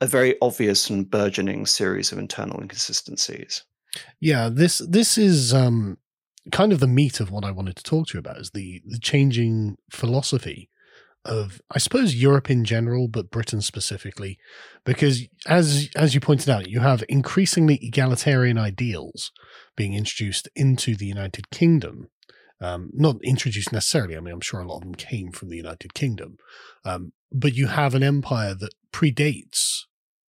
a very obvious and burgeoning series of internal inconsistencies. Yeah, this this is um, kind of the meat of what I wanted to talk to you about is the the changing philosophy of I suppose Europe in general, but Britain specifically, because as as you pointed out, you have increasingly egalitarian ideals being introduced into the United Kingdom. Um, not introduced necessarily. I mean, I'm sure a lot of them came from the United Kingdom, um, but you have an empire that predates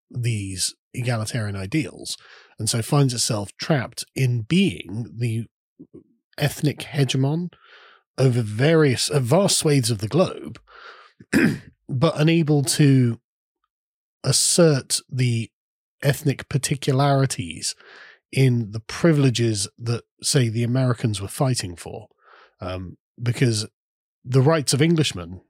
these egalitarian ideals, and so finds itself trapped in being the ethnic hegemon over various uh, vast swathes of the globe, but unable to assert the ethnic particularities in the privileges that, say, the Americans were fighting for, um, because the rights of Englishmen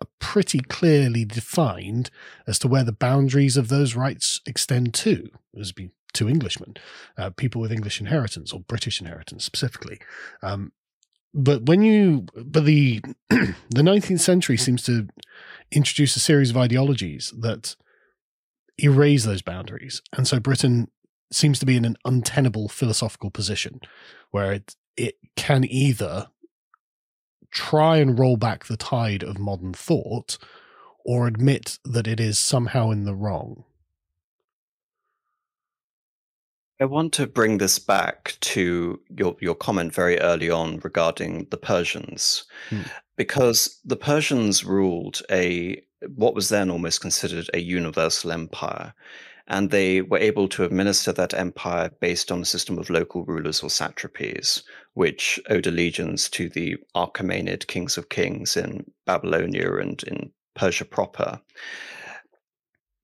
are pretty clearly defined as to where the boundaries of those rights extend to, as be to Englishmen, uh, people with English inheritance or British inheritance specifically. Um, but when you but the the 19th century seems to introduce a series of ideologies that erase those boundaries. And so britain seems to be in an untenable philosophical position where it it can either try and roll back the tide of modern thought or admit that it is somehow in the wrong I want to bring this back to your your comment very early on regarding the Persians, hmm. because the Persians ruled a what was then almost considered a universal empire, and they were able to administer that empire based on a system of local rulers or satrapies, which owed allegiance to the Achaemenid kings of kings in Babylonia and in Persia proper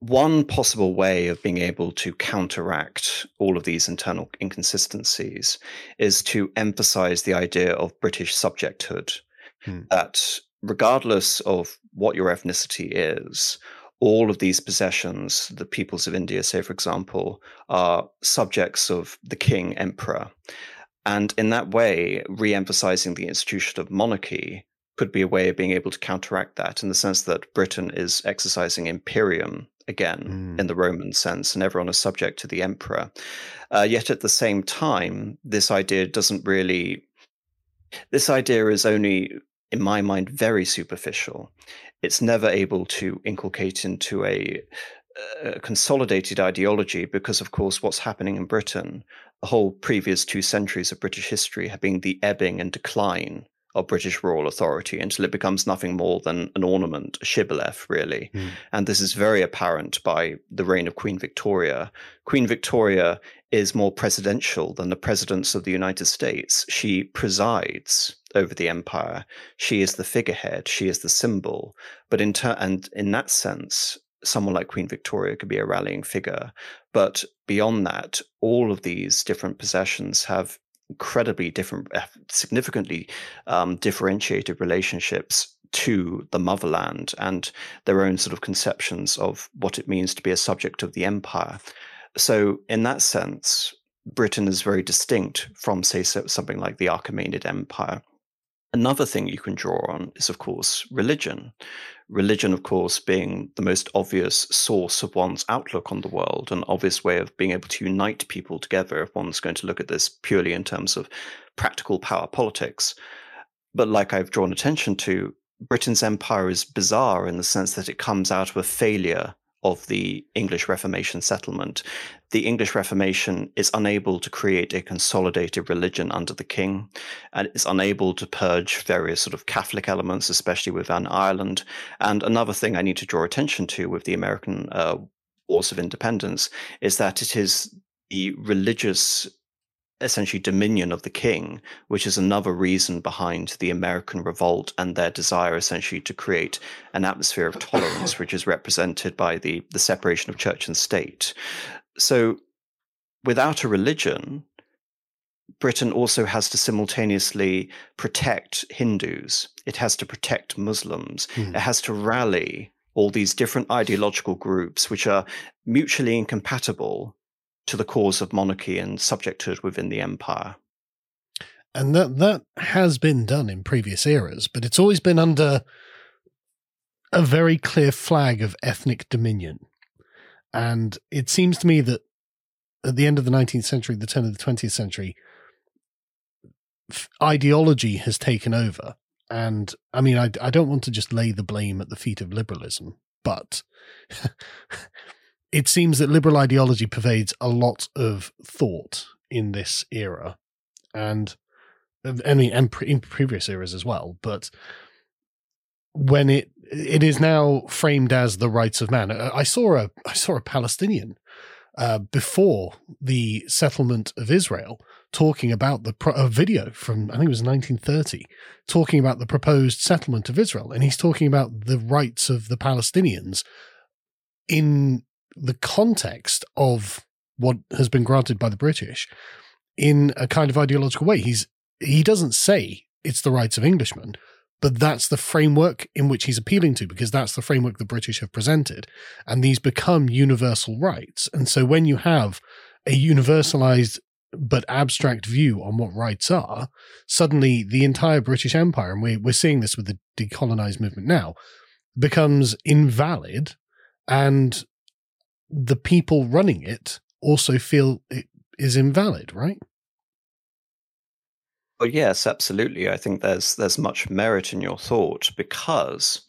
one possible way of being able to counteract all of these internal inconsistencies is to emphasize the idea of British subjecthood. Hmm. That regardless of what your ethnicity is, all of these possessions, the peoples of India, say, for example, are subjects of the king, emperor. And in that way, re emphasizing the institution of monarchy could be a way of being able to counteract that in the sense that Britain is exercising imperium again mm. in the Roman sense, and everyone is subject to the emperor. Uh, yet at the same time, this idea doesn't really. This idea is only, in my mind, very superficial. It's never able to inculcate into a, a consolidated ideology because, of course, what's happening in Britain, the whole previous two centuries of British history have been the ebbing and decline of British royal authority until it becomes nothing more than an ornament, a shibboleth, really. Mm. And this is very apparent by the reign of Queen Victoria. Queen Victoria is more presidential than the presidents of the United States. She presides over the empire. She is the figurehead. She is the symbol. But in ter- and in that sense, someone like Queen Victoria could be a rallying figure. But beyond that, all of these different possessions have incredibly different, uh, significantly um, differentiated relationships to the motherland and their own sort of conceptions of what it means to be a subject of the empire. So, in that sense, Britain is very distinct from, say, something like the Achaemenid Empire. Another thing you can draw on is, of course, religion. Religion, of course, being the most obvious source of one's outlook on the world, an obvious way of being able to unite people together if one's going to look at this purely in terms of practical power politics. But like I've drawn attention to, Britain's empire is bizarre in the sense that it comes out of a failure of the English Reformation settlement. The English Reformation is unable to create a consolidated religion under the king, and is unable to purge various sort of Catholic elements, especially within Ireland. And another thing I need to draw attention to with the American uh, Wars of Independence is that it is the religious essentially dominion of the king, which is another reason behind the American revolt and their desire essentially to create an atmosphere of tolerance, which is represented by the, the separation of church and state. So without a religion, Britain also has to simultaneously protect Hindus. It has to protect Muslims. Mm. It has to rally all these different ideological groups which are mutually incompatible to the cause of monarchy and subjecthood within the empire. And that that has been done in previous eras, but it's always been under a very clear flag of ethnic dominion. And it seems to me that at the end of the 19th century, the turn of the 20th century, ideology has taken over. And I mean, I, I don't want to just lay the blame at the feet of liberalism, but it seems that liberal ideology pervades a lot of thought in this era, and I mean, and in previous eras as well. But when it it is now framed as the rights of man, I saw a I saw a Palestinian uh, before the settlement of Israel talking about the pro- a video from I think it was 1930 talking about the proposed settlement of Israel, and he's talking about the rights of the Palestinians in the context of what has been granted by the British in a kind of ideological way. He's he doesn't say it's the rights of Englishmen, but that's the framework in which he's appealing to because that's the framework the British have presented, and these become universal rights. And so when you have a universalized but abstract view on what rights are, suddenly the entire British Empire, and we, we're seeing this with the decolonized movement now, becomes invalid and the people running it also feel it is invalid, right? Well, yes, absolutely. I think there's there's much merit in your thought because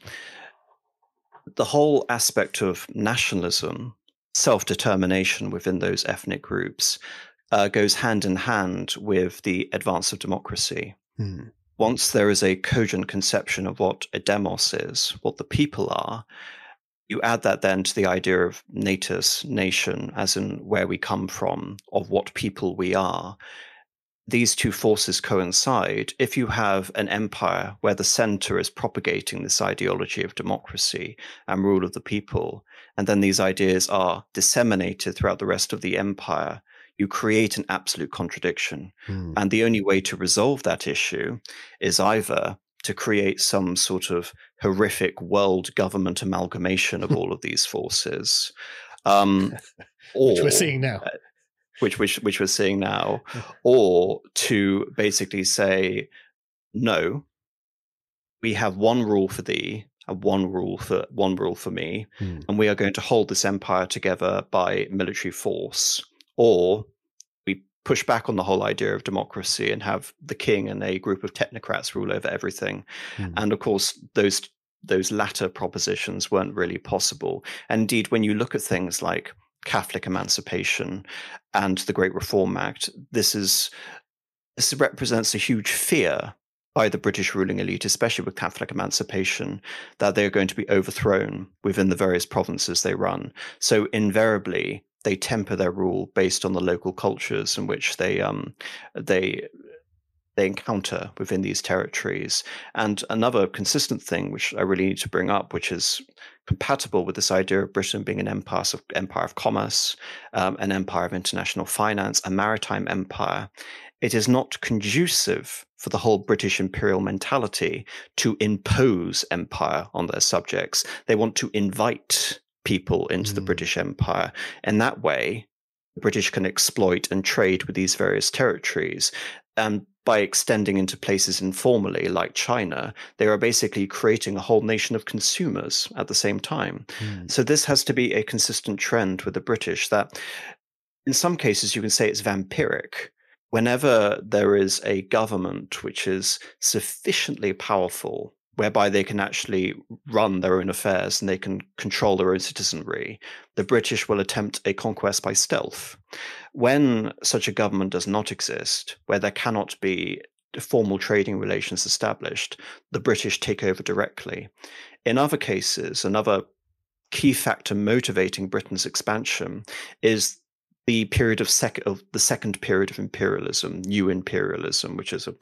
the whole aspect of nationalism, self determination within those ethnic groups, uh, goes hand in hand with the advance of democracy. Hmm. Once there is a cogent conception of what a demos is, what the people are, you add that then to the idea of natus, nation, as in where we come from, of what people we are. These two forces coincide. If you have an empire where the center is propagating this ideology of democracy and rule of the people, and then these ideas are disseminated throughout the rest of the empire, you create an absolute contradiction. Hmm. And the only way to resolve that issue is either to create some sort of horrific world government amalgamation of all of these forces. Um, or, which we're seeing now. Uh, which, which, which we're seeing now. or to basically say, no, we have one rule for thee and one rule for one rule for me, hmm. and we are going to hold this empire together by military force. Or push back on the whole idea of democracy and have the king and a group of technocrats rule over everything. Mm. And of course, those those latter propositions weren't really possible. And indeed, when you look at things like Catholic emancipation and the Great Reform Act, this is this represents a huge fear by the British ruling elite, especially with Catholic emancipation, that they're going to be overthrown within the various provinces they run. So invariably, they temper their rule based on the local cultures in which they um they they encounter within these territories. And another consistent thing, which I really need to bring up, which is compatible with this idea of Britain being an empire of, empire of commerce, um, an empire of international finance, a maritime empire, it is not conducive for the whole British imperial mentality to impose empire on their subjects. They want to invite people into mm. the British Empire. And that way, the British can exploit and trade with these various territories. and by extending into places informally, like China, they are basically creating a whole nation of consumers at the same time. Mm. So this has to be a consistent trend with the British that in some cases you can say it's vampiric. Whenever there is a government which is sufficiently powerful whereby they can actually run their own affairs and they can control their own citizenry, the British will attempt a conquest by stealth. When such a government does not exist, where there cannot be formal trading relations established, the British take over directly. In other cases, another key factor motivating Britain's expansion is the period of, sec- of the second period of imperialism, new imperialism, which is a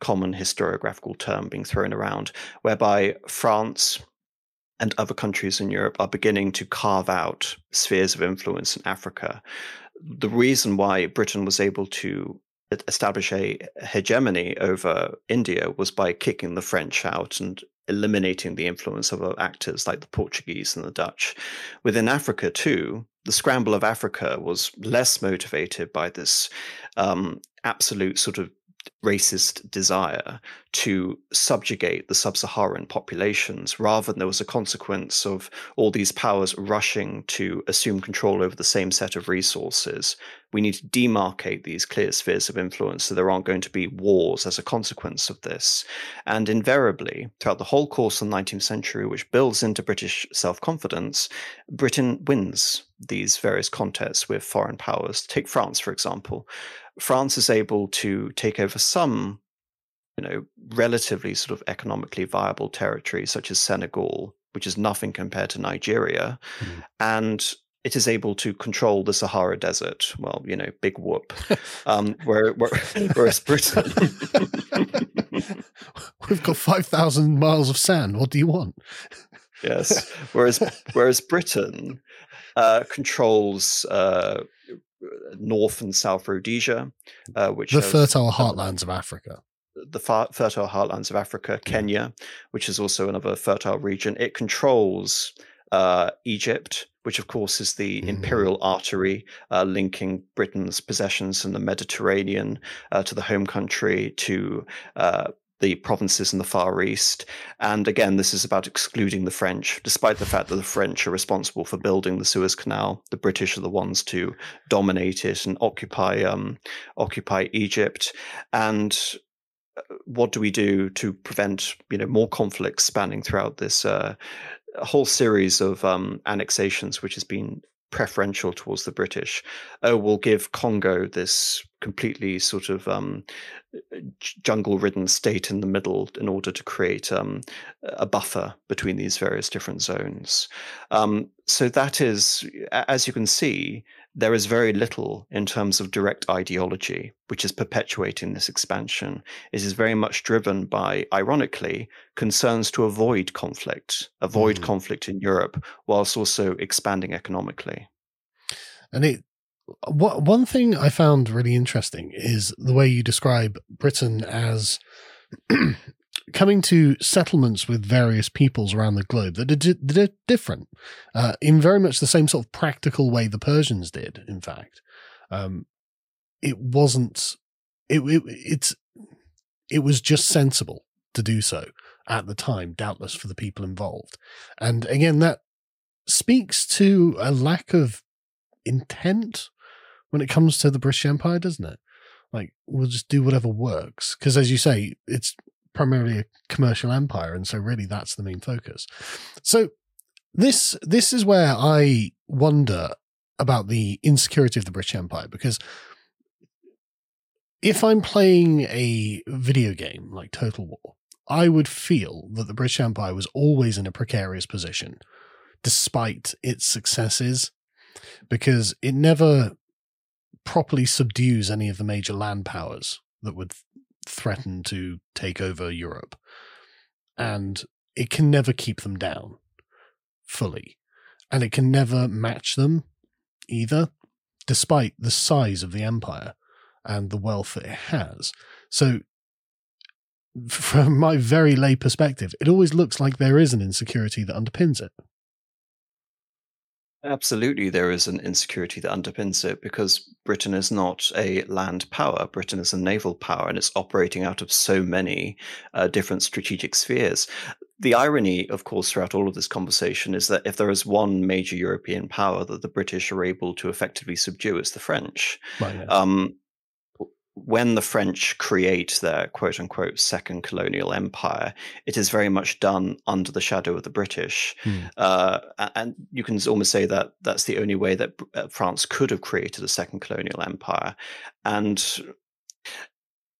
common historiographical term being thrown around, whereby France and other countries in Europe are beginning to carve out spheres of influence in Africa. The reason why Britain was able to establish a hegemony over India was by kicking the French out and eliminating the influence of actors like the Portuguese and the Dutch. Within Africa, too, the scramble of Africa was less motivated by this um, absolute sort of racist desire to subjugate the sub Saharan populations rather than there was a consequence of all these powers rushing to assume control over the same set of resources. We need to demarcate these clear spheres of influence so there aren't going to be wars as a consequence of this. And invariably, throughout the whole course of the 19th century, which builds into British self confidence, Britain wins these various contests with foreign powers. Take France, for example. France is able to take over some, you know, relatively sort of economically viable territory, such as Senegal, which is nothing compared to Nigeria, mm. and it is able to control the Sahara Desert. Well, you know, big whoop. Um, where, where, whereas Britain, we've got five thousand miles of sand. What do you want? yes. Whereas whereas Britain uh, controls uh, North and South Rhodesia, uh, which the fertile heartlands of Africa. The far, fertile heartlands of Africa, Kenya, which is also another fertile region. It controls uh, Egypt, which of course is the mm. imperial artery uh, linking Britain's possessions in the Mediterranean uh, to the home country, to uh, the provinces in the Far East. And again, this is about excluding the French, despite the fact that the French are responsible for building the Suez Canal. The British are the ones to dominate it and occupy um, occupy Egypt. And uh, what do we do to prevent you know more conflicts spanning throughout this uh, whole series of um, annexations, which has been preferential towards the British. Oh, we'll give Congo this completely sort of um, jungle-ridden state in the middle in order to create um, a buffer between these various different zones. Um, so that is, as you can see, there is very little in terms of direct ideology which is perpetuating this expansion. It is very much driven by, ironically, concerns to avoid conflict, avoid mm. conflict in Europe, whilst also expanding economically. And it, what, one thing I found really interesting is the way you describe Britain as coming to settlements with various peoples around the globe that are, that are different uh, in very much the same sort of practical way the Persians did, in fact. Um, it wasn't, it, it, it's, it was just sensible to do so at the time, doubtless for the people involved. And again, that speaks to a lack of intent when it comes to the British Empire, doesn't it? Like, we'll just do whatever works. Because as you say, it's primarily a commercial empire, and so really that's the main focus. So this this is where I wonder about the insecurity of the British Empire because if I'm playing a video game like Total War, I would feel that the British Empire was always in a precarious position despite its successes because it never properly subdues any of the major land powers that would threaten to take over Europe. And it can never keep them down fully. And it can never match them either, despite the size of the empire and the wealth that it has. So, from my very lay perspective, it always looks like there is an insecurity that underpins it. Absolutely, there is an insecurity that underpins it because Britain is not a land power. Britain is a naval power and it's operating out of so many uh, different strategic spheres. The irony, of course, throughout all of this conversation is that if there is one major European power that the British are able to effectively subdue, it's the French. Right, yeah. um, when the French create their quote unquote second colonial empire, it is very much done under the shadow of the British. Mm. Uh, and you can almost say that that's the only way that uh, France could have created a second colonial empire. And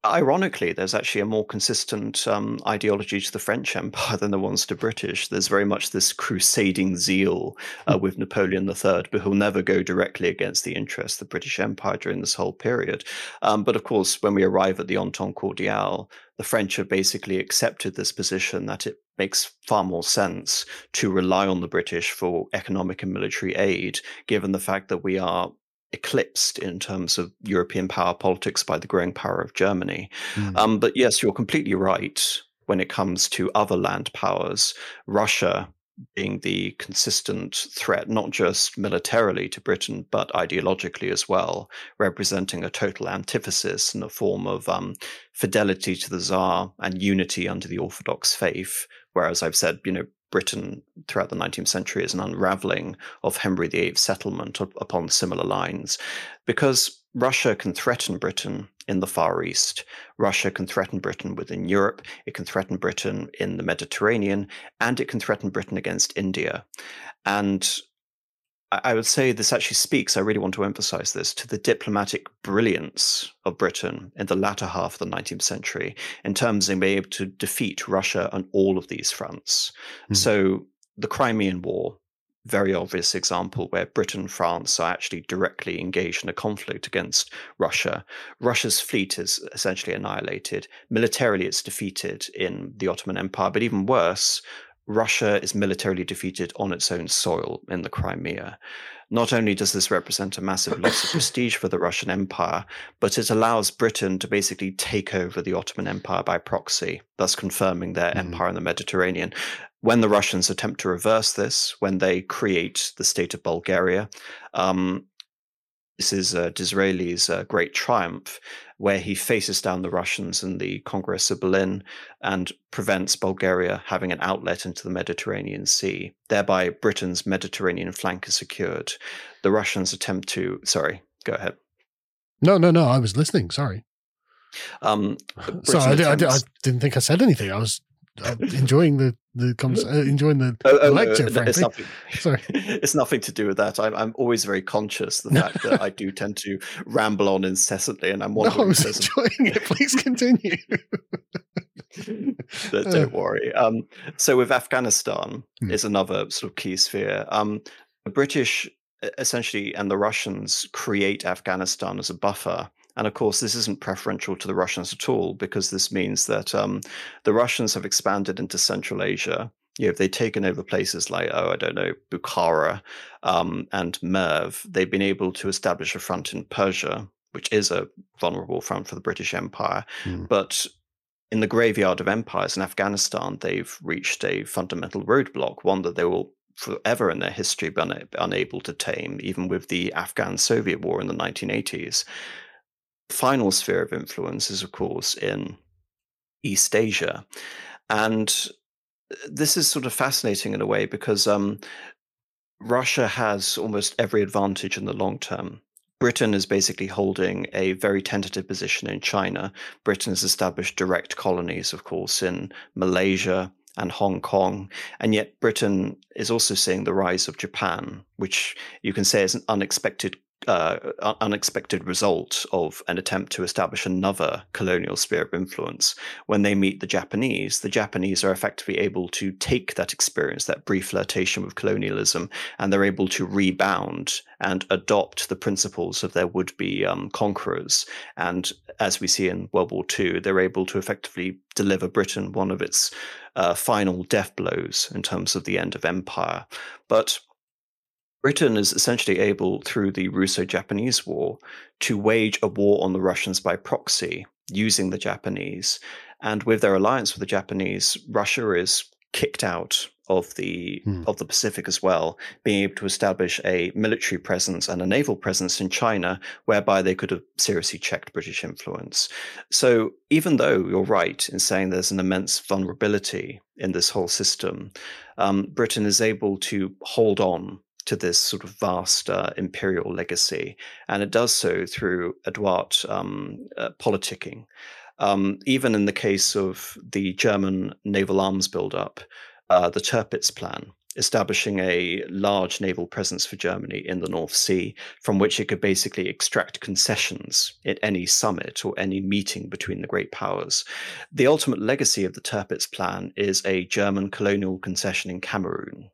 Ironically, there's actually a more consistent um, ideology to the French Empire than the ones to British. There's very much this crusading zeal uh, hmm. with Napoleon III, but he'll never go directly against the interests of the British Empire during this whole period. Um, but of course, when we arrive at the Entente Cordiale, the French have basically accepted this position that it makes far more sense to rely on the British for economic and military aid, given the fact that we are eclipsed in terms of European power politics by the growing power of Germany. Mm. Um, but yes, you're completely right when it comes to other land powers. Russia being the consistent threat, not just militarily to Britain, but ideologically as well, representing a total antithesis in the form of um, fidelity to the Tsar and unity under the Orthodox faith. Whereas I've said, you know, Britain throughout the 19th century is an unraveling of Henry VIII's settlement upon similar lines. Because Russia can threaten Britain in the Far East, Russia can threaten Britain within Europe, it can threaten Britain in the Mediterranean, and it can threaten Britain against India. And I would say this actually speaks, I really want to emphasize this, to the diplomatic brilliance of Britain in the latter half of the 19th century in terms of being able to defeat Russia on all of these fronts. Mm. So the Crimean War, very obvious example where Britain and France are actually directly engaged in a conflict against Russia. Russia's fleet is essentially annihilated. Militarily, it's defeated in the Ottoman Empire, but even worse, Russia is militarily defeated on its own soil in the Crimea. Not only does this represent a massive loss of prestige for the Russian Empire, but it allows Britain to basically take over the Ottoman Empire by proxy, thus confirming their mm. empire in the Mediterranean. When the Russians attempt to reverse this, when they create the state of Bulgaria, um, this is uh, Disraeli's uh, great triumph, where he faces down the Russians in the Congress of Berlin and prevents Bulgaria having an outlet into the Mediterranean Sea. Thereby, Britain's Mediterranean flank is secured. The Russians attempt to. Sorry, go ahead. No, no, no. I was listening. Sorry. Um, sorry, I, attempts, I, I, didn't think I said anything. I was enjoying the the uh, enjoying the, oh, oh, lecture. No, it's nothing. Sorry, it's nothing to do with that. I'm I'm always very conscious the fact that I do tend to ramble on incessantly, and I'm wondering. No, I was enjoying it. Please continue. don't worry. Um, so with Afghanistan hmm. is another sort of key sphere. Um, the British essentially and the Russians create Afghanistan as a buffer and of course, this isn't preferential to the Russians at all, because this means that um, the Russians have expanded into Central Asia. You know, they've taken over places like, oh, I don't know, Bukhara um, and Merv. They've been able to establish a front in Persia, which is a vulnerable front for the British Empire. Mm. But in the graveyard of empires in Afghanistan, they've reached a fundamental roadblock, one that they will forever in their history be unable to tame, even with the Afghan Soviet War in the 1980s final sphere of influence is, of course, in East Asia. And uh, this is sort of fascinating in a way because um, Russia has almost every advantage in the long term. Britain is basically holding a very tentative position in China. Britain has established direct colonies, of course, in Malaysia and Hong Kong. And yet, Britain is also seeing the rise of Japan, which you can say is an unexpected uh, unexpected result of an attempt to establish another colonial sphere of influence. When they meet the Japanese, the Japanese are effectively able to take that experience, that brief flirtation with colonialism, and they're able to rebound and adopt the principles of their would be um, conquerors. And as we see in World War II, they're able to effectively deliver Britain one of its uh, final death blows in terms of the end of empire. But Britain is essentially able, through the Russo Japanese War, to wage a war on the Russians by proxy using the Japanese. And with their alliance with the Japanese, Russia is kicked out of the Hmm. of the Pacific as well, being able to establish a military presence and a naval presence in China, whereby they could have seriously checked British influence. So even though you're right in saying there's an immense vulnerability in this whole system, um, Britain is able to hold on to this sort of vast uh, imperial legacy, and it does so through adroit um, uh, politicking. Um, even in the case of the German naval arms buildup, uh, the Tirpitz Plan, establishing a large naval presence for Germany in the North Sea, from which it could basically extract concessions at any summit or any meeting between the great powers. The ultimate legacy of the Tirpitz Plan is a German colonial concession in Cameroon.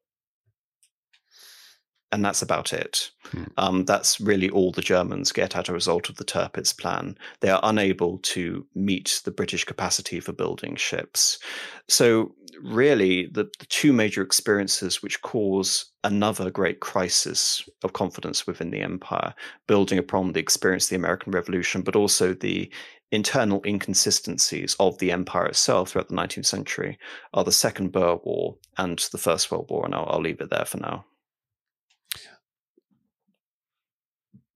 And that's about it. Hmm. Um, that's really all the Germans get as a result of the Tirpitz plan. They are unable to meet the British capacity for building ships. So, really, the, the two major experiences which cause another great crisis of confidence within the empire, building upon the experience of the American Revolution, but also the internal inconsistencies of the empire itself throughout the 19th century, are the Second Boer War and the First World War. And I'll, I'll leave it there for now.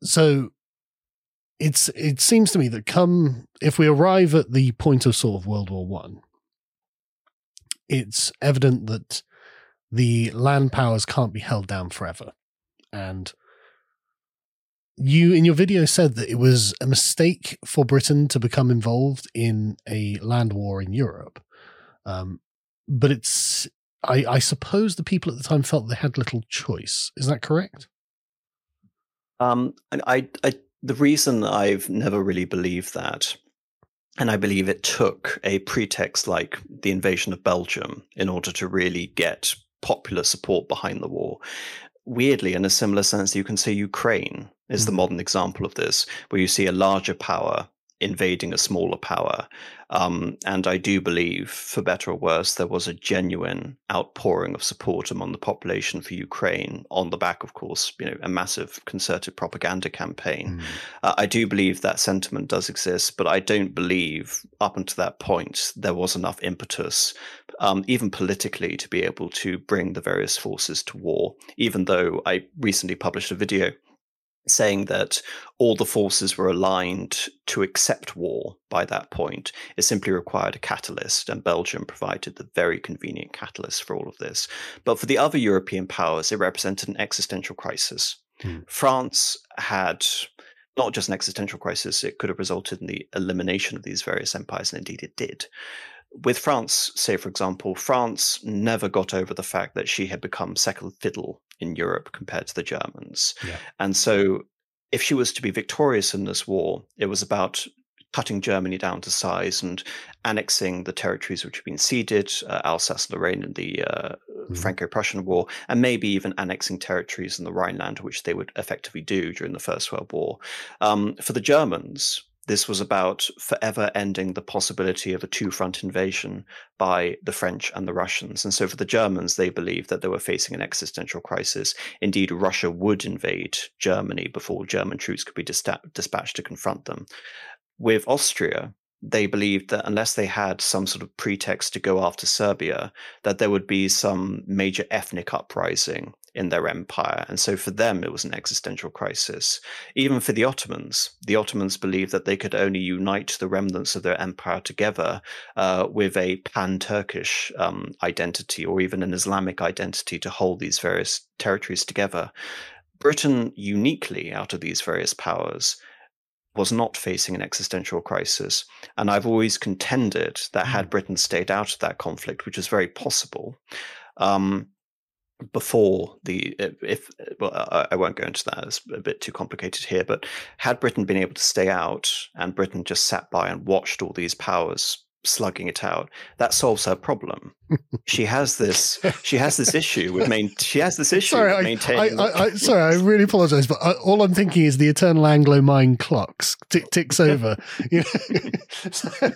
So it's it seems to me that come if we arrive at the point of sort of World War One, it's evident that the land powers can't be held down forever, and you in your video said that it was a mistake for Britain to become involved in a land war in Europe, um, but it's I, I suppose the people at the time felt they had little choice. Is that correct? Um, and I, I, the reason I've never really believed that, and I believe it took a pretext like the invasion of Belgium in order to really get popular support behind the war. Weirdly, in a similar sense, you can say Ukraine is the Mhm. modern example of this, where you see a larger power invading a smaller power. Um, and I do believe, for better or worse, there was a genuine outpouring of support among the population for Ukraine on the back, of course, you know, a massive concerted propaganda campaign. Uh, I do believe that sentiment does exist, but I don't believe up until that point there was enough impetus, um, even politically, to be able to bring the various forces to war. Even though I recently published a video saying that all the forces were aligned to accept war by that point. It simply required a catalyst, and Belgium provided the very convenient catalyst for all of this. But for the other European powers, it represented an existential crisis. Hmm. France had not just an existential crisis, it could have resulted in the elimination of these various empires, and indeed it did. With France, say, for example, France never got over the fact that she had become second fiddle in Europe compared to the Germans. Yeah. And so, if she was to be victorious in this war, it was about cutting Germany down to size and annexing the territories which had been ceded, uh, Alsace Lorraine in the uh, Mhm. Franco Prussian War, and maybe even annexing territories in the Rhineland, which they would effectively do during the First World War. Um, for the Germans, this was about forever ending the possibility of a two front invasion by the French and the Russians. And so for the Germans, they believed that they were facing an existential crisis. Indeed, Russia would invade Germany before German troops could be dispatched to confront them. With Austria, they believed that unless they had some sort of pretext to go after Serbia, that there would be some major ethnic uprising in their empire. And so for them, it was an existential crisis. Even for the Ottomans, the Ottomans believed that they could only unite the remnants of their empire together uh, with a pan Turkish um, identity or even an Islamic identity to hold these various territories together. Britain, uniquely out of these various powers, was not facing an existential crisis. And I've always contended that had Britain stayed out of that conflict, which is very possible, um, before the if well I, I won't go into that it's a bit too complicated here but had britain been able to stay out and britain just sat by and watched all these powers slugging it out that solves her problem she has this she has this issue with main she has this issue sorry, with I, maintaining I, I, I, sorry, I really apologize, but I, all I'm thinking is the eternal anglo mine clocks tick ticks over. You know? So-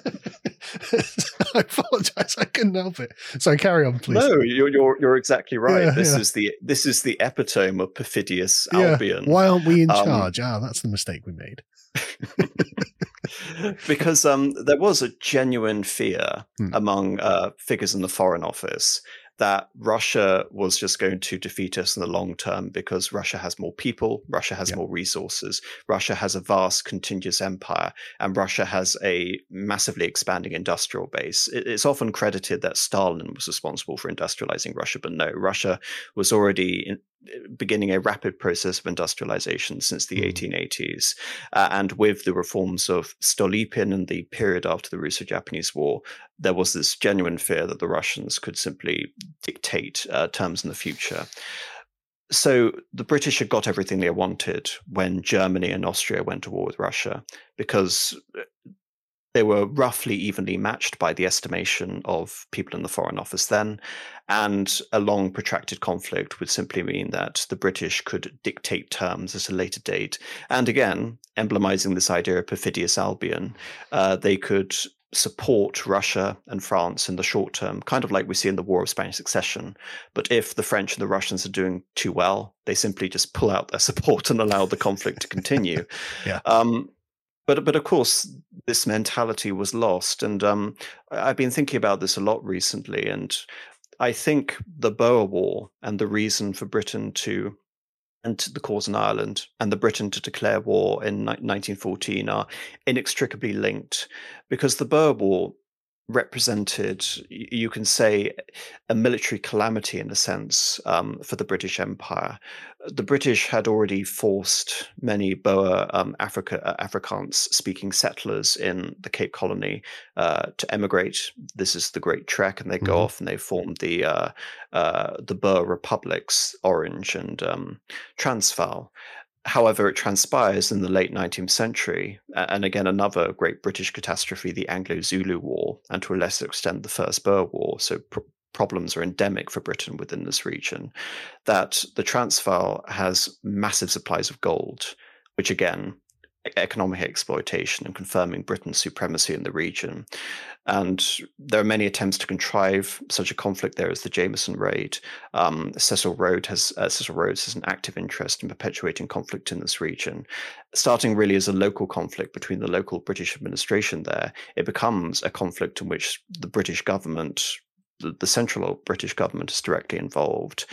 I apologize, I couldn't help it. So carry on, please. no you're, you're you're exactly right Yeah, this yeah. is the this is the epitome of perfidious Yeah, albion Why aren't we in Um, charge? Ah, that's the mistake we made. because um, there was a genuine fear Hmm. among uh, figures in the Foreign Office that Russia was just going to defeat us in the long term because Russia has more people, Russia has more resources, Russia has a vast contiguous empire, and Russia has a massively expanding industrial base. It's often credited that Stalin was responsible for industrializing Russia, but no, Russia was already in, beginning a rapid process of industrialization since the mm. 1880s. Uh, and with the reforms of Stolypin and the period after the Russo Japanese War, there was this genuine fear that the Russians could simply dictate uh, terms in the future. So the British had got everything they wanted when Germany and Austria went to war with Russia because uh, they were roughly evenly matched by the estimation of people in the Foreign Office then. And a long protracted conflict would simply mean that the British could dictate terms at a later date. And again, emblemizing this idea of perfidious Albion, uh, they could support Russia and France in the short term, kind of like we see in the War of Spanish Succession. But if the French and the Russians are doing too well, they simply just pull out their support and allow the conflict to continue. yeah. Um, but but of course, this mentality was lost, and um, I've been thinking about this a lot recently, and I think the Boer War and the reason for Britain to and the cause in Ireland and the Britain to declare war in 1914 are inextricably linked because the Boer War represented, you can say, a military calamity in a sense um, for the British Empire. The British had already forced many Boer um, Africa, uh, Afrikaans speaking settlers in the Cape Colony uh, to emigrate. This is the Great Trek, and they go mm-hmm. off and they form the uh, uh the Boer republics, Orange and um, Transvaal. However, it transpires in the late 19th century, and again, another great British catastrophe, the Anglo Zulu War, and to a lesser extent, the First Boer War. So, pr- problems are endemic for Britain within this region. That the Transvaal has massive supplies of gold, which again economic exploitation and confirming Britain's supremacy in the region. And there are many attempts to contrive such a conflict there as the Jameson raid. Um, Cecil, Rhodes has, uh, Cecil Rhodes has an active interest in perpetuating conflict in this region. Starting really as a local conflict between the local British administration there, it becomes a conflict in which the British government the, central British government is directly involved.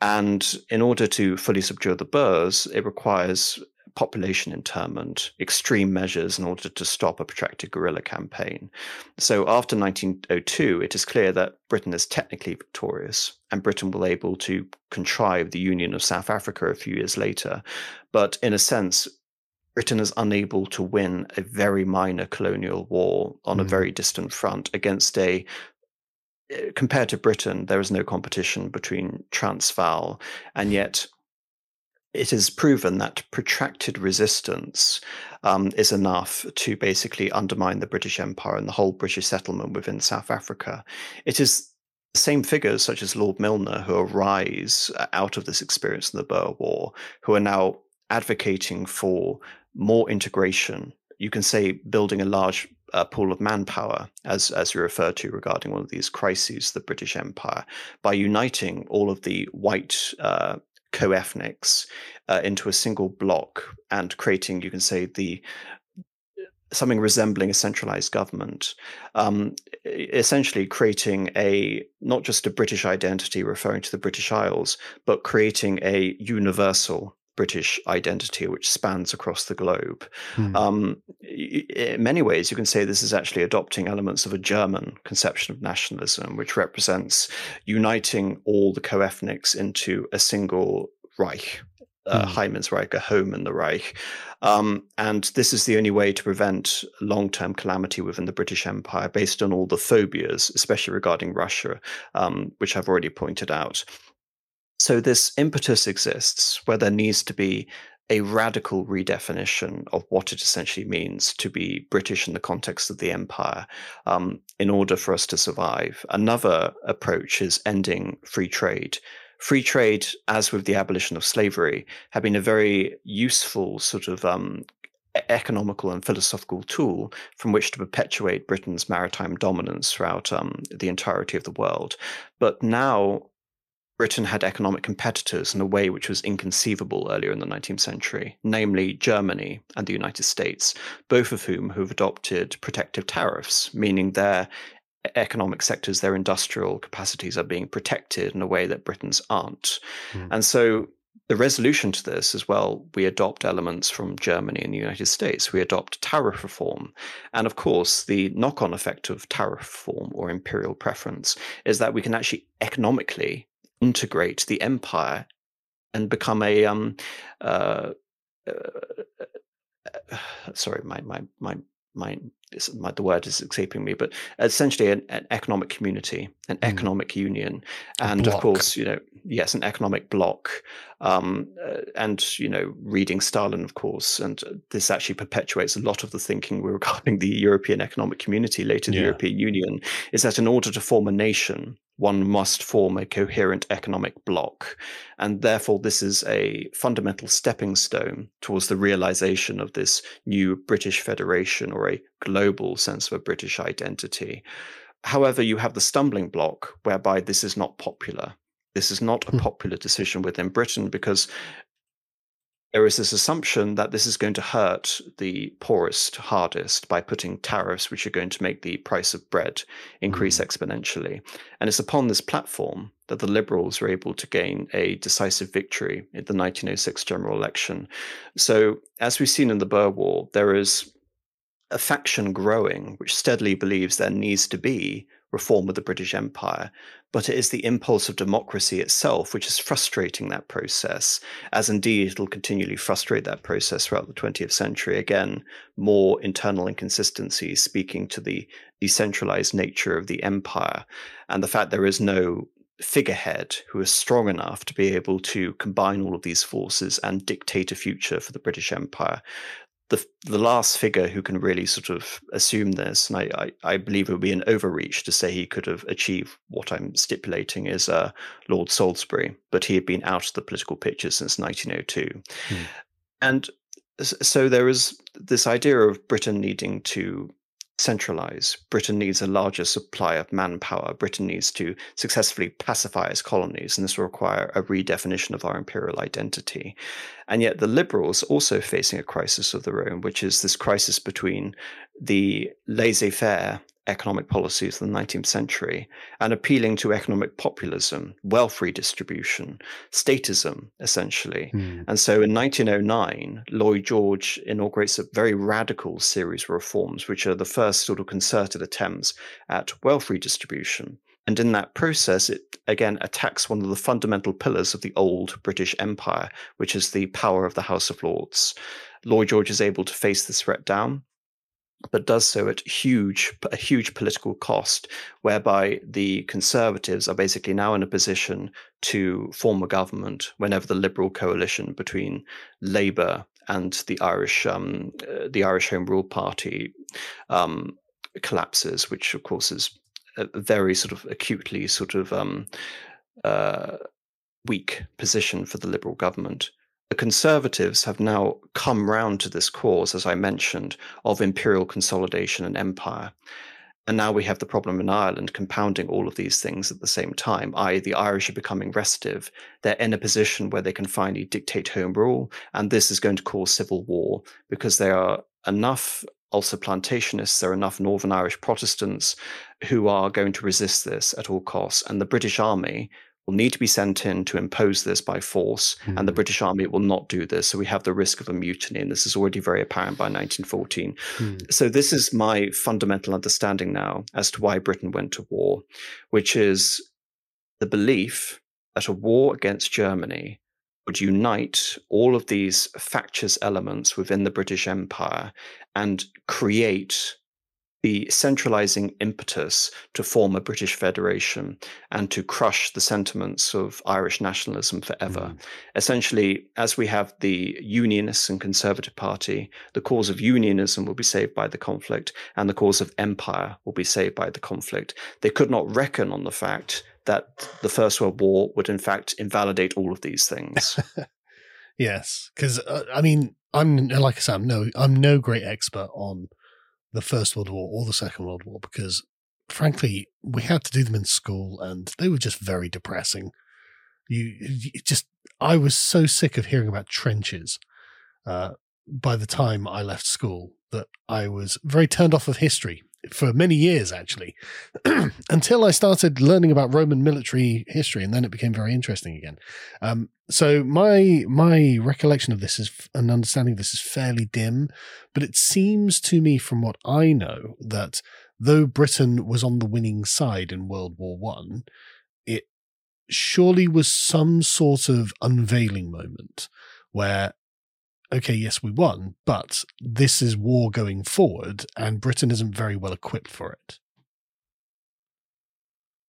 And in order to fully subdue the Boers, it requires population internment, extreme measures in order to stop a protracted guerrilla campaign. So after 1902, it is clear that Britain is technically victorious, and Britain will be able to contrive the union of South Africa a few years later. But in a sense, Britain is unable to win a very minor colonial war on mm. a very distant front against a eh, compared to Britain, there is no competition between Transvaal, and yet it is proven that protracted resistance um, is enough to basically undermine the British Empire and the whole British settlement within South Africa. It is the same figures, such as Lord Milner, who arise uh, out of this experience in the Boer War, who are now advocating for more integration. You can say building a large uh, pool of manpower, as as you refer to regarding one of these crises, the British Empire, by uniting all of the white uh, co-ethnics uh, into a single block and creating, you can say, the something resembling a centralized government, um, essentially creating a not just a British identity referring to the British Isles, but creating a universal British identity which spans across the globe. Hmm. Um, in many ways, you can say this is actually adopting elements of a German conception of nationalism, which represents uniting all the co ethnics into a single Reich. Uh, mm. Reich, a home in the Reich. Um, and this is the only way to prevent long term calamity within the British Empire based on all the phobias, especially regarding Russia, um, which I've already pointed out. So this impetus exists where there needs to be a radical redefinition of what it essentially means to be British in the context of the empire um, in order for us to survive. Another approach is ending free trade. Free trade, as with the abolition of slavery, have been a very useful sort of um, economical and philosophical tool from which to perpetuate Britain's maritime dominance throughout um, the entirety of the world. But now Britain had economic competitors in a way which was inconceivable earlier in the 19th century, namely Germany and the United States, both of whom have adopted protective tariffs, meaning their economic sectors, their industrial capacities are being protected in a way that Britain's aren't. Mm. And so the resolution to this is well, we adopt elements from Germany and the United States. We adopt tariff reform. And of course, the knock on effect of tariff reform or imperial preference is that we can actually economically integrate the empire and become a um uh, uh, uh sorry my my my my, my the word is escaping me, but essentially an, an economic community, an mm. economic union, and of course, you know, yes, an economic bloc, um, uh, and you know, reading Stalin, of course, and this actually perpetuates a lot of the thinking regarding the European Economic Community, later the yeah. European Union, is that in order to form a nation, one must form a coherent economic bloc. And therefore, this is a fundamental stepping stone towards the realization of this new British Federation or a global sense of a British identity. However, you have the stumbling block whereby this is not popular. This is not a hmm. popular decision within Britain because there is this assumption that this is going to hurt the poorest hardest by putting tariffs which are going to make the price of bread increase mm. exponentially. And it's upon this platform that the Liberals were able to gain a decisive victory in the 1906 general election. So, as we've seen in the Boer War, there is a faction growing which steadily believes there needs to be reform of the British Empire, but it is the impulse of democracy itself which is frustrating that process, as indeed it'll continually frustrate that process throughout the 20th century. Again, more internal inconsistencies speaking to the decentralized nature of the empire and the fact there is no figurehead who is strong enough to be able to combine all of these forces and dictate a future for the British Empire the the last figure who can really sort of assume this, and I, I, I, believe it would be an overreach to say he could have achieved what I'm stipulating is uh, Lord Salisbury, but he had been out of the political picture since 1902, hmm. and so there is this idea of Britain needing to centralize. Britain needs a larger supply of manpower. Britain needs to successfully pacify its colonies, and this will require a redefinition of our imperial identity. And yet, the Liberals also facing a crisis of their own, which is this crisis between the laissez faire economic policies of the 19th century and appealing to economic populism, wealth redistribution, statism, essentially. Mm. And so in 1909, Lloyd George inaugurates a very radical series of reforms, which are the first sort of concerted attempts at wealth redistribution. And in that process, it again attacks one of the fundamental pillars of the old British Empire, which is the power of the House of Lords. Lloyd George is able to face this threat down but does so at huge a huge political cost, whereby the Conservatives are basically now in a position to form a government whenever the Liberal coalition between Labour and the Irish um, uh, the Irish Home Rule Party um, collapses, which of course is a very sort of acutely sort of um, uh, weak position for the Liberal government the Conservatives have now come round to this cause, as I mentioned, of imperial consolidation and empire. And now we have the problem in Ireland compounding all of these things at the same time, i.e., the Irish are becoming restive. They're in a position where they can finally dictate home rule, and this is going to cause civil war because there are enough Ulster plantationists, there are enough Northern Irish Protestants who are going to resist this at all costs. And the British Army will need to be sent in to impose this by force, mm. and the hmm. British Army will not do this. So we have the risk of a mutiny, and this is already very apparent by 1914. Mm. So this is my fundamental understanding now as to why Britain went to war, which is the belief that a war against Germany would unite all of these factious elements within the British Empire and create the centralizing impetus to form a British federation and to crush the sentiments of Irish nationalism forever. Mm. Essentially, as we have the Unionists and Conservative Party, the cause of unionism will be saved by the conflict, and the cause of empire will be saved by the conflict. They could not reckon on the fact that the First World War would, in fact, invalidate all of these things. yes, because uh, I mean, I'm like I said, I'm no, I'm no great expert on the First World War or the Second World War because, frankly, we had to do them in school and they were just very depressing. You, you just, I was so sick of hearing about trenches uh, by the time I left school that I was very turned off of history for many years actually, until I started learning about Roman military history, and then it became very interesting again. Um, so my my recollection of this is and understanding of this is fairly dim, but it seems to me, from what I know, that though Britain was on the winning side in World War One, it surely was some sort of unveiling moment where okay, yes, we won, but this is war going forward, and Britain isn't very well equipped for it.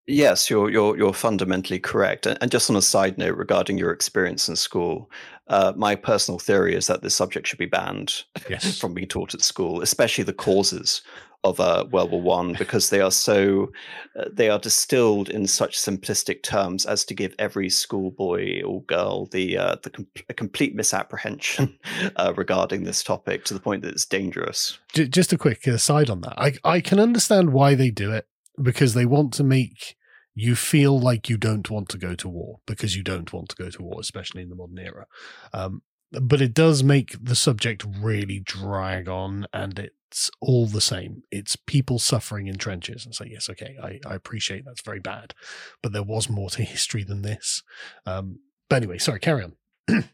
Yes, you're you're you're fundamentally correct. And, just on a side note regarding your experience in school, uh, my personal theory is that this subject should be banned yes. from being taught at school, especially the causes of uh, World War One because they are so uh, they are distilled in such simplistic terms as to give every schoolboy or girl the uh, the com- a complete misapprehension uh, regarding this topic to the point that it's dangerous. Just a quick aside on that, I I can understand why they do it because they want to make you feel like you don't want to go to war because you don't want to go to war, especially in the modern era. Um, but it does make the subject really drag on and it's all the same. It's people suffering in trenches. And so, yes, okay, I, I appreciate that's very bad, but there was more to history than this. Um, but anyway, sorry, carry on.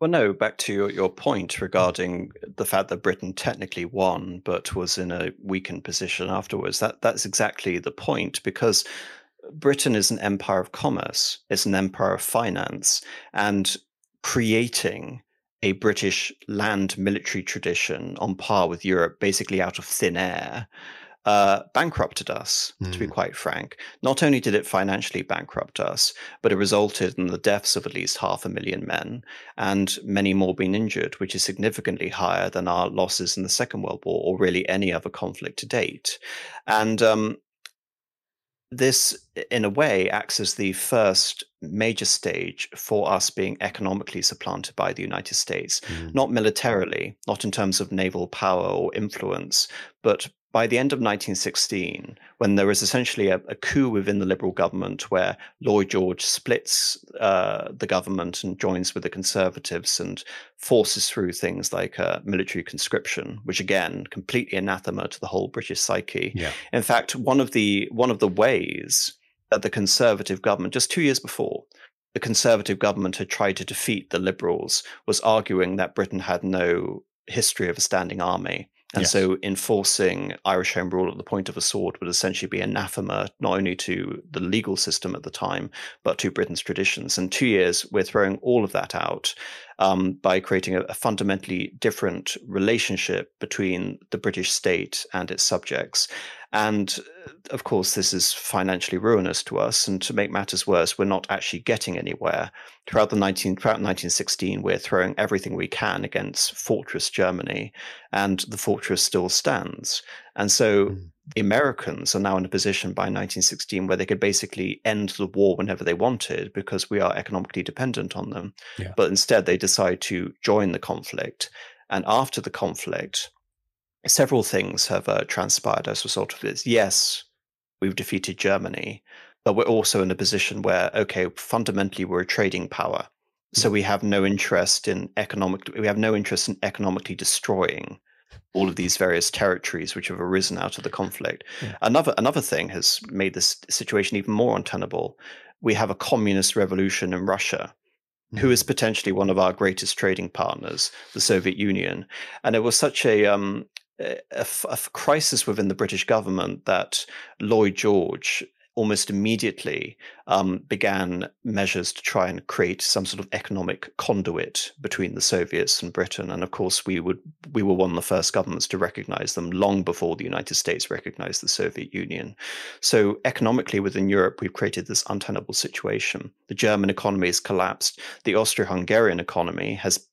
well, no, back to your, your point regarding the fact that Britain technically won, but was in a weakened position afterwards. That that's exactly the point because Britain is an empire of commerce. It's an empire of finance, and creating a British land military tradition on par with Europe, basically out of thin air, uh, bankrupted us, mm. to be hmm. quite frank. Not only did it financially bankrupt us, but it resulted in the deaths of at least half a million men and many more being injured, which is significantly higher than our losses in the Second World War or really any other conflict to date. And um, this, in a way, acts as the first major stage for us being economically supplanted by the United States, mm. not militarily, not in terms of naval power or influence, but by the end of 1916, when there was essentially a, a coup within the Liberal government where Lloyd George splits uh, the government and joins with the Conservatives and forces through things like uh, military conscription, which again, completely anathema to the whole British psyche. Yeah. In fact, one of the one of the ways that the Conservative government, just two years before, the Conservative government had tried to defeat the Liberals was arguing that Britain had no history of a standing army and yes. so enforcing Irish Home Rule at the point of a sword would essentially be anathema not only to the legal system at the time, but to Britain's traditions. And two years, we're throwing all of that out um, by creating a, a, fundamentally different relationship between the British state and its subjects. And uh, of course, this is financially ruinous to us. And to make matters worse, we're not actually getting anywhere. Throughout the 19, throughout 1916, we're throwing everything we can against Fortress Germany, and the fortress still stands. And so mm. the Americans are now in a position by 1916 where they could basically end the war whenever they wanted because we are economically dependent on them. Yeah. But instead, they decide to join the conflict. And after the conflict, several things have uh, transpired as a result of this. Yes, we've defeated Germany, but we're also in a position where, okay, fundamentally we're a trading power. So we have no interest in economic. We have no interest in economically destroying all of these various territories which have arisen out of the conflict. Yeah. Another another thing has made this situation even more untenable. We have a communist revolution in Russia, mm-hmm. who is mm. potentially one of our greatest trading partners, the Soviet Union, and it was such a um, a, a, crisis within the British government that Lloyd George almost immediately um, began measures to try and create some sort of economic conduit between the Soviets and Britain. And of course, we would we were one of the first governments to recognize them long before the United States recognized the Soviet Union. So economically within Europe, we've created this untenable situation. The German economy has collapsed. The Austro-Hungarian economy has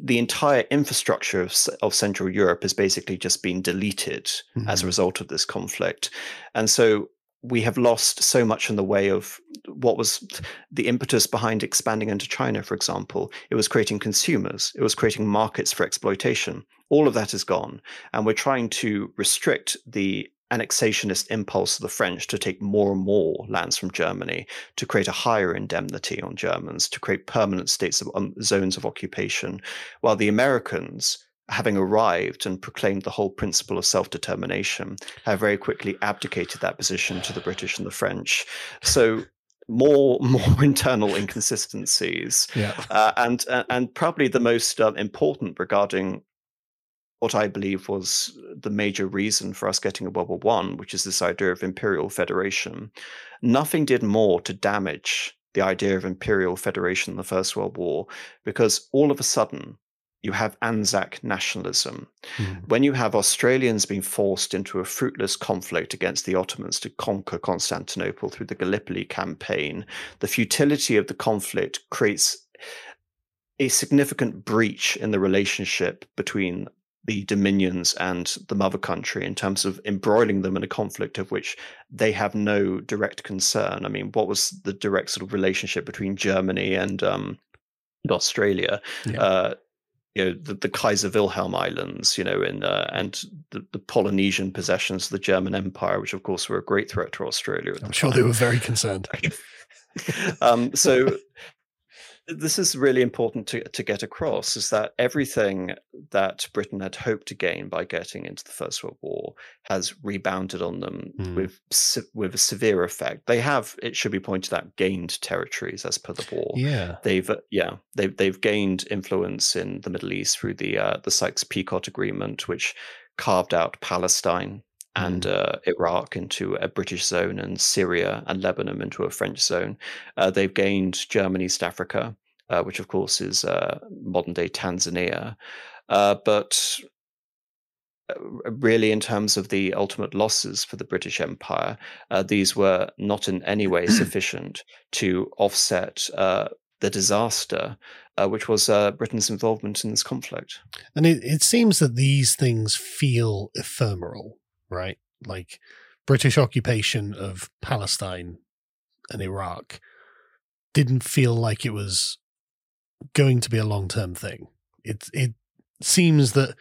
the entire infrastructure of, of, Central Europe has basically just been deleted mm-hmm. as a mm-hmm. result of this conflict. And so we have lost so much in the way of what was the impetus behind expanding into China, for example. It was creating consumers, it was creating markets for exploitation. All of that is gone. And we're trying to restrict the annexationist impulse of the French to take more and more lands from Germany, to create a higher indemnity on Germans, to create permanent states of um, zones of occupation, while the Americans having arrived and proclaimed the whole principle of self determination, have very quickly abdicated that position to the British and the French. So more more internal inconsistencies, Yeah. uh, and uh, and probably the most uh, important regarding what I believe was the major reason for us getting a World War One, which is this idea of imperial federation. Nothing did more to damage the idea of imperial federation in the First World War, because all of a sudden you have Anzac nationalism. Mm. When you have Australians being forced into a fruitless conflict against the Ottomans to conquer Constantinople through the Gallipoli campaign, the futility of the conflict creates a significant breach in the relationship between the dominions and the mother country in terms of embroiling them in a conflict of which they have no direct concern. I mean, what was the direct sort of relationship between Germany and um, Australia? Yeah. Uh, you know the, the Kaiser Wilhelm Islands, you know, in uh, and the, the Polynesian possessions of the German Empire, which of course were a great threat to Australia. I'm sure time. they were very concerned. um, so this is really important to, to get across is that everything that Britain had hoped to gain by getting into the First World War has rebounded on them Mm. with with a severe effect. They have, it should be pointed out, gained territories as per the war. Yeah. They've uh, yeah they've they've gained influence in the Middle East through the uh, the Sykes-Picot Agreement, which carved out Palestine and uh, Iraq into a British zone, and Syria and Lebanon into a French zone. Uh, they've gained German East Africa, uh, which of course is uh, modern day Tanzania, uh, but. uh, Really, in terms of the ultimate losses for the British Empire, uh, these were not in any way sufficient to offset uh, the disaster, uh, which was uh, Britain's involvement in this conflict. And it, it seems that these things feel ephemeral, right? Like British occupation of Palestine and Iraq didn't feel like it was going to be a long term thing. It it seems that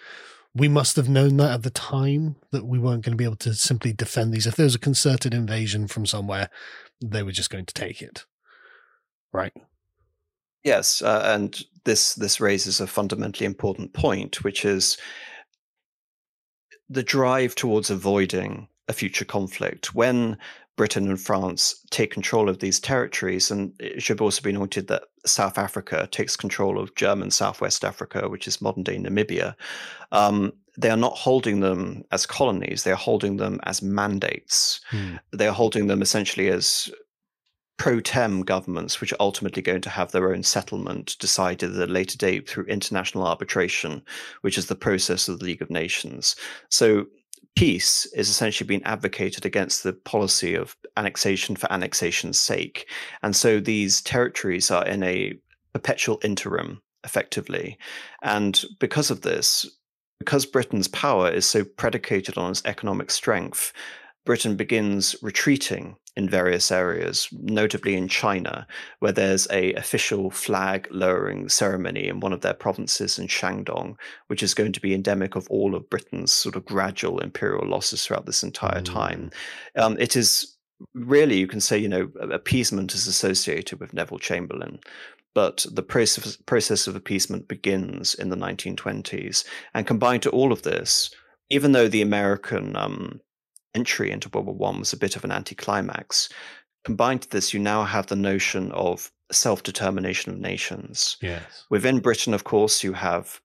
we must have known that at the time that we weren't going to be able to simply defend these. If there was a concerted invasion from somewhere, they were just going to take it. Right. Yes, uh, and this this raises a fundamentally important point, which is the drive towards avoiding a future conflict. When Britain and France take control of these territories, and it should also be noted that South Africa takes control of German Southwest Africa, which is modern day Namibia. Um, they are not holding them as colonies; they are holding them as mandates. Hmm. They are holding them essentially as pro tem governments, which are ultimately going to have their own settlement decided at a later date through international arbitration, which is the process of the League of Nations. So peace is essentially being advocated against the policy of annexation for annexation's sake. And so these territories are in a perpetual interim, effectively. And because of this, because Britain's power is so predicated on its economic strength, Britain begins retreating in various areas, notably in China, where there's a official flag lowering ceremony in one of their provinces in Shandong, which is going to be endemic of all of Britain's sort of gradual imperial losses throughout this entire time. Um, it is really, you can say, you know, appeasement is associated with Neville Chamberlain. But the process, process of appeasement begins in the 1920s. And combined to all of this, even though the American um, entry into World War One was a bit of an anticlimax. Combined to this, you now have the notion of self determination of nations. Yes. Within Britain, of course, you have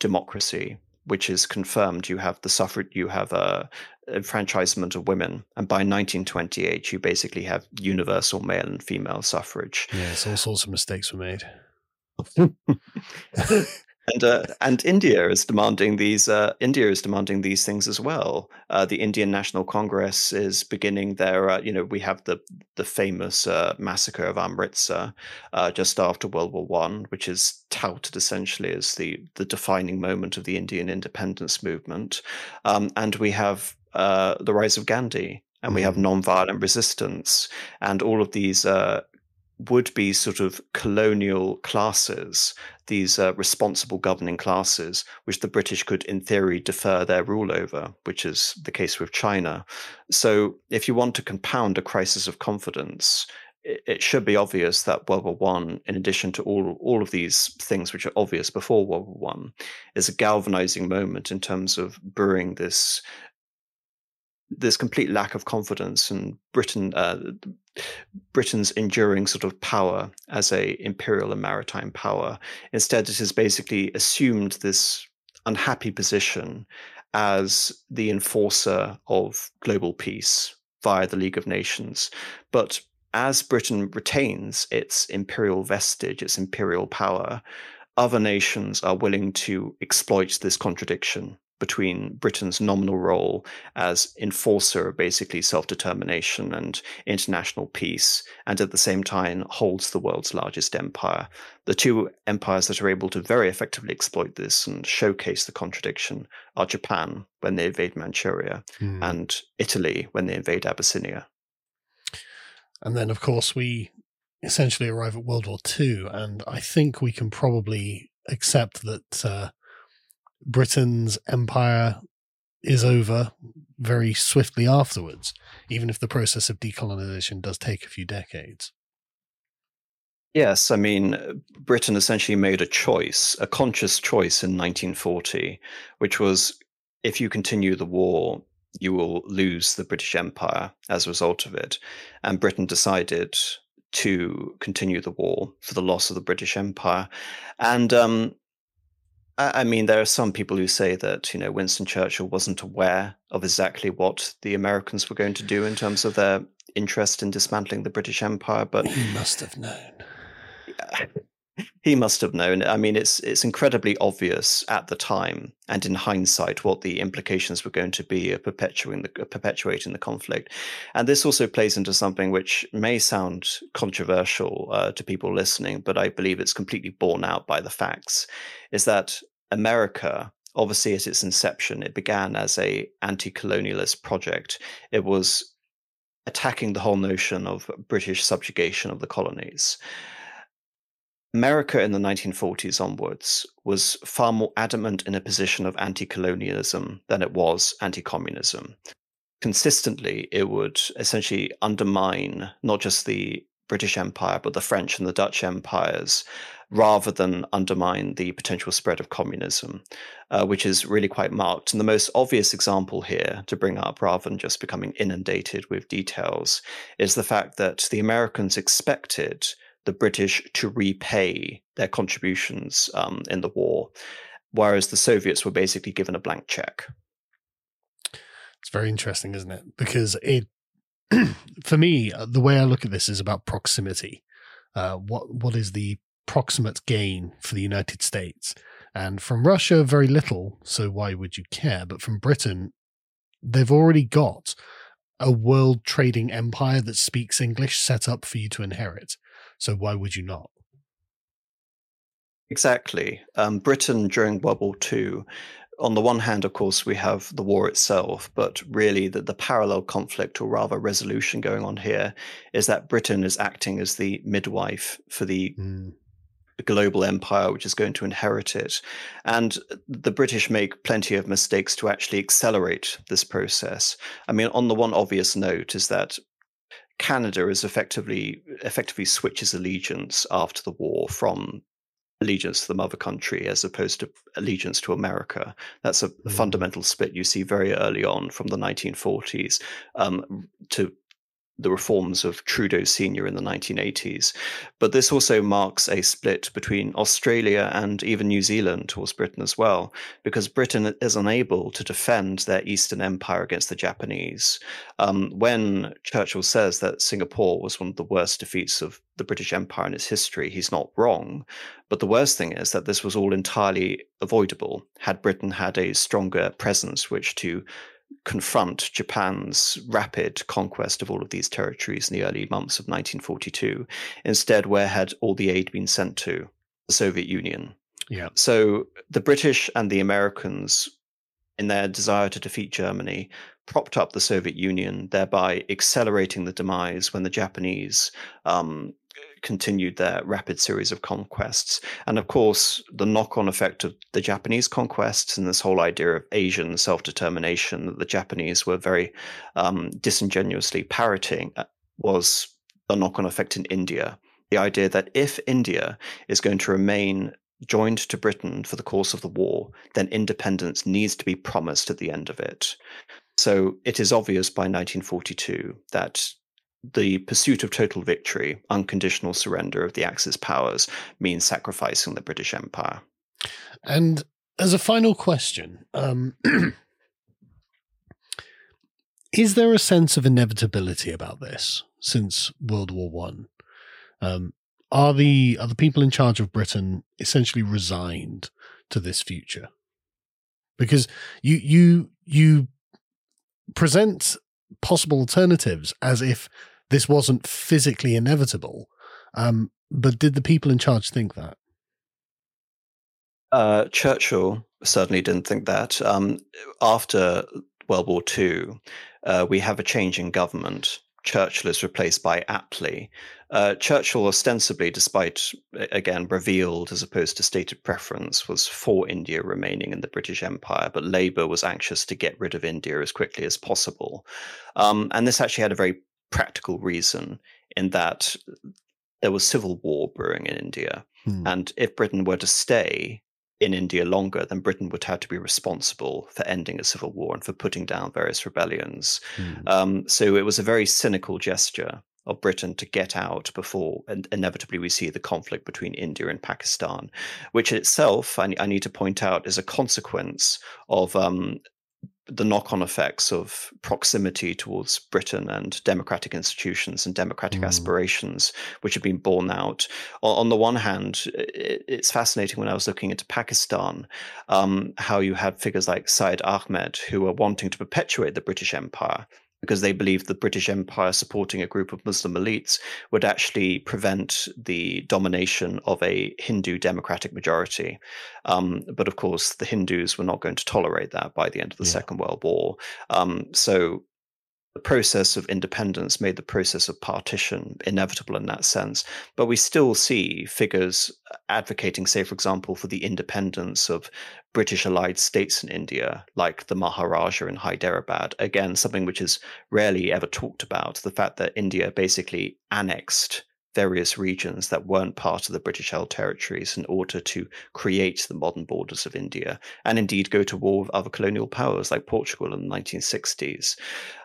democracy, which is confirmed. You have the suffrage, you have uh, enfranchisement of women, and by 1928, you basically have universal male and female suffrage. Yes. All sorts of mistakes were made. and uh, and India is demanding these. Uh, India is demanding these things as well. Uh, the Indian National Congress is beginning their. Uh, you know, we have the the famous uh, massacre of Amritsar uh, just after World War One, which is touted essentially as the the defining moment of the Indian independence movement. Um, and we have uh, the rise of Gandhi, and we have nonviolent resistance, and all of these uh, would be sort of colonial classes, these uh, responsible governing classes, which the British could, in theory, defer their rule over, which is the case with China. So, if you want to compound a crisis of confidence, it should be obvious that World War One, in addition to all all of these things which are obvious before World War One, is a galvanizing moment in terms of brewing this this complete lack of confidence in Britain, uh, Britain's enduring sort of power as a imperial and maritime power. Instead, it has basically assumed this unhappy position as the enforcer of global peace via the League of Nations. But as Britain retains its imperial vestige, its imperial power, other nations are willing to exploit this contradiction between Britain's nominal role as enforcer of basically self determination and international peace, and at the same time holds the world's largest empire. The two empires that are able to very effectively exploit this and showcase the contradiction are Japan when they invade Manchuria mm. and Italy when they invade Abyssinia. And then, of course, we essentially arrive at World War II, and I think we can probably accept that uh, Britain's empire is over very swiftly afterwards, even if the process of decolonization does take a few decades. Yes, I mean, Britain essentially made a choice, a conscious choice in 1940, which was if you continue the war, you will lose the British Empire as a result of it. And Britain decided to continue the war for the loss of the British Empire. And um, I mean, there are some people who say that you know Winston Churchill wasn't aware of exactly what the Americans were going to do in terms of their interest in dismantling the British Empire, but he must have known. he must have known. I mean, it's it's incredibly obvious at the time and in hindsight what the implications were going to be of perpetuating the perpetuating the conflict. And this also plays into something which may sound controversial uh, to people listening, but I believe it's completely borne out by the facts. Is that America obviously at its inception it began as a anti-colonialist project it was attacking the whole notion of british subjugation of the colonies America in the 1940s onwards was far more adamant in a position of anti colonialism than it was anti communism. Consistently, it would essentially undermine not just the British Empire, but the French and the Dutch empires, rather than undermine the potential spread of communism, uh, which is really quite marked. And the most obvious example here to bring up, rather than just becoming inundated with details, is the fact that the Americans expected the British to repay their contributions um, in the war, whereas the Soviets were basically given a blank check. It's very interesting, isn't it? Because it, for me, uh, the way I look at this is about proximity. Uh, what what is the proximate gain for the United States? And from Russia, very little. So why would you care? But from Britain, they've already got a world trading empire that speaks English set up for you to inherit. So why would you not? Exactly. Um, Britain during World War II, on the one hand, of course, we have the war itself, but really the, the parallel conflict, or rather resolution going on here, is that Britain is acting as the midwife for the mm. global empire which is going to inherit it. And the British make plenty of mistakes to actually accelerate this process. I mean, on the one obvious note is that Canada is effectively effectively switches allegiance after the war from allegiance to the mother country as opposed to allegiance to America. That's a mm. fundamental split you see very early on from the 1940s um, to the reforms of Trudeau Sr. in the 1980s. But this also marks a split between Australia and even New Zealand towards Britain as well, because Britain is unable to defend their Eastern Empire against the Japanese. Um, when Churchill says that Singapore was one of the worst defeats of the British Empire in its history, he's not wrong. But the worst thing is that this was all entirely avoidable had Britain had a stronger presence which to confront Japan's rapid conquest of all of these territories in the early months of 1942. Instead, where had all the aid been sent to? The Soviet Union. Yeah. So the British and the Americans, in their desire to defeat Germany, propped up the Soviet Union, thereby accelerating the demise when the Japanese um, continued their rapid series of conquests. And of course, the knock on effect of the Japanese conquests and this whole idea of Asian self determination that the Japanese were very um, disingenuously parroting uh, was the knock on effect in India. The idea that if India is going to remain joined to Britain for the course of the war, then independence needs to be promised at the end of it. So it is obvious by 1942 that the pursuit of total victory, unconditional surrender of the Axis powers, means sacrificing the British Empire. And as a final question, um, is there a sense of inevitability about this since World War One? Um, are the are the people in charge of Britain essentially resigned to this future? Because you you you present possible alternatives as if this wasn't physically inevitable. Um, but did the people in charge think that? Uh, Churchill certainly didn't think that. Um, after World War II, uh, we have a change in government. Churchill is replaced by Attlee. Uh, Churchill, ostensibly, despite again revealed as opposed to stated preference, was for India remaining in the British Empire, but Labour was anxious to get rid of India as quickly as possible. Um, and this actually had a very practical reason in that there was civil war brewing in India. Hmm. And if Britain were to stay, in India longer, then Britain would have to be responsible for ending a civil war and for putting down various rebellions. Mm. Um, so it was a very cynical gesture of Britain to get out before and inevitably we see the conflict between India and Pakistan, which itself, I, I need to point out, is a consequence of um, the knock-on effects of proximity towards Britain and democratic institutions and democratic mm. aspirations, which have been borne out. On, the one hand, it's fascinating when I was looking into Pakistan, um, how you had figures like Syed Ahmed who were wanting to perpetuate the British Empire because they believed the British Empire supporting a group of Muslim elites would actually prevent the domination of a Hindu democratic majority. Um, but of course, the Hindus were not going to tolerate that by the end of the yeah. Second World War. Um, so the process of independence made the process of partition inevitable in that sense. But we still see figures advocating, say, for example, for the independence of British allied states in India, like the Maharaja in Hyderabad. Again, something which is rarely ever talked about the fact that India basically annexed various regions that weren't part of the British held territories in order to create the modern borders of India and indeed go to war with other colonial powers like Portugal in the 1960s.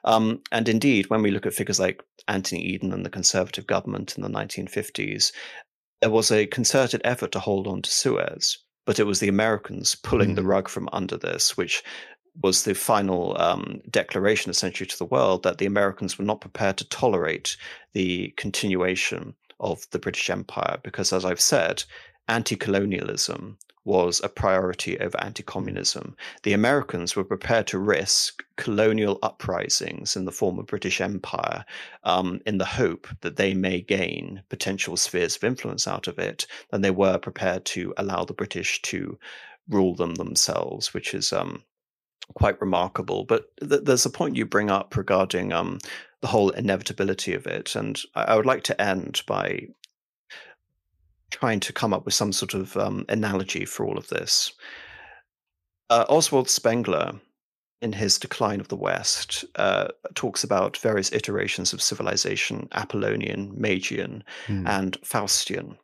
Um, and indeed, when we look at figures like Anthony Eden and the Conservative government in the 1950s, there was a concerted effort to hold on to Suez. But it was the Americans pulling mm. the rug from under this, which was the final um, declaration essentially to the world that the Americans were not prepared to tolerate the continuation of the British Empire because, as I've said, anti colonialism was a priority over anti communism. The Americans were prepared to risk colonial uprisings in the former British Empire um, in the hope that they may gain potential spheres of influence out of it, and they were prepared to allow the British to rule them themselves, which is um, quite remarkable. But th- there's a point you bring up regarding um, the whole inevitability of it, and I, I would like to end by trying to come up with some sort of um, analogy for all of this. Uh, Oswald Spengler, in his Decline of the West, uh, talks about various iterations of civilization Apollonian, Magian, mm. and Faustian.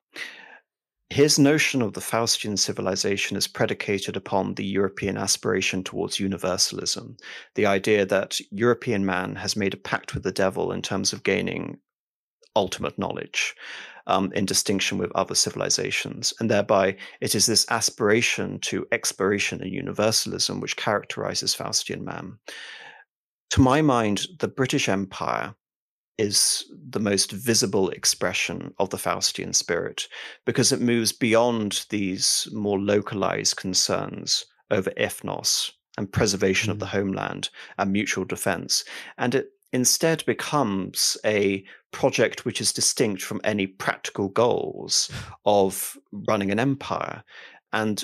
His notion of the Faustian civilization is predicated upon the European aspiration towards universalism, the idea that European man has made a pact with the devil in terms of gaining ultimate knowledge. Um, in distinction with other civilizations. And thereby, it is this aspiration to exploration and universalism which characterizes Faustian man. To my mind, the British Empire is the most visible expression of the Faustian spirit because it moves beyond these more localized concerns over ethnos and preservation mm. of the mm. homeland and mutual defense. And it instead becomes a project which is distinct from any practical goals of running an empire. And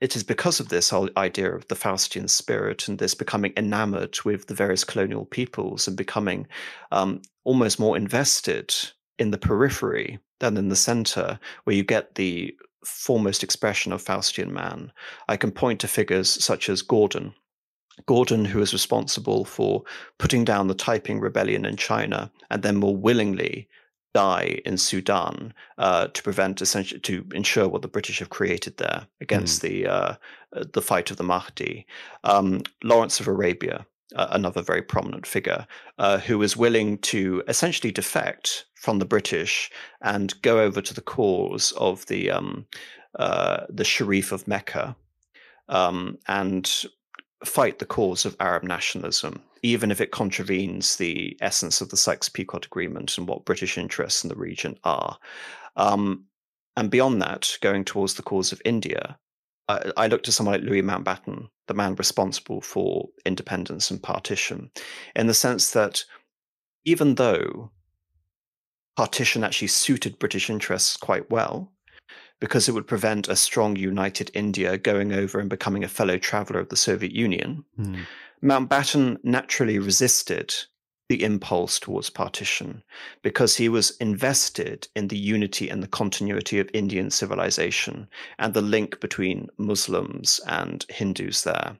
it is because of this whole idea of the Faustian spirit and this becoming enamored with the various colonial peoples and becoming um, almost more invested in the periphery than in the center, where you get the foremost expression of Faustian man. I can point to figures such as Gordon. Gordon, who was responsible for putting down the Taiping rebellion in China and then more willingly die in Sudan uh, to prevent essentially to ensure what the British have created there against mm. the uh, uh, the fight of the Mahdi. Um, Lawrence of Arabia, uh, another very prominent figure, uh, who was willing to essentially defect from the British and go over to the cause of the um, uh, the Sharif of Mecca um, and fight the cause of Arab nationalism even if it contravenes the essence of the Sykes-Picot Agreement and what British interests in the region are. Um, and beyond that, going towards the cause of India, I, I look to someone like Louis Mountbatten, the man responsible for independence and partition, in the sense that even though partition actually suited British interests quite well, because it would prevent a strong united India going over and becoming a fellow traveler of the Soviet Union. Mm. Mountbatten naturally resisted the impulse towards partition because he was invested in the unity and the continuity of Indian civilization and the link between Muslims and Hindus there.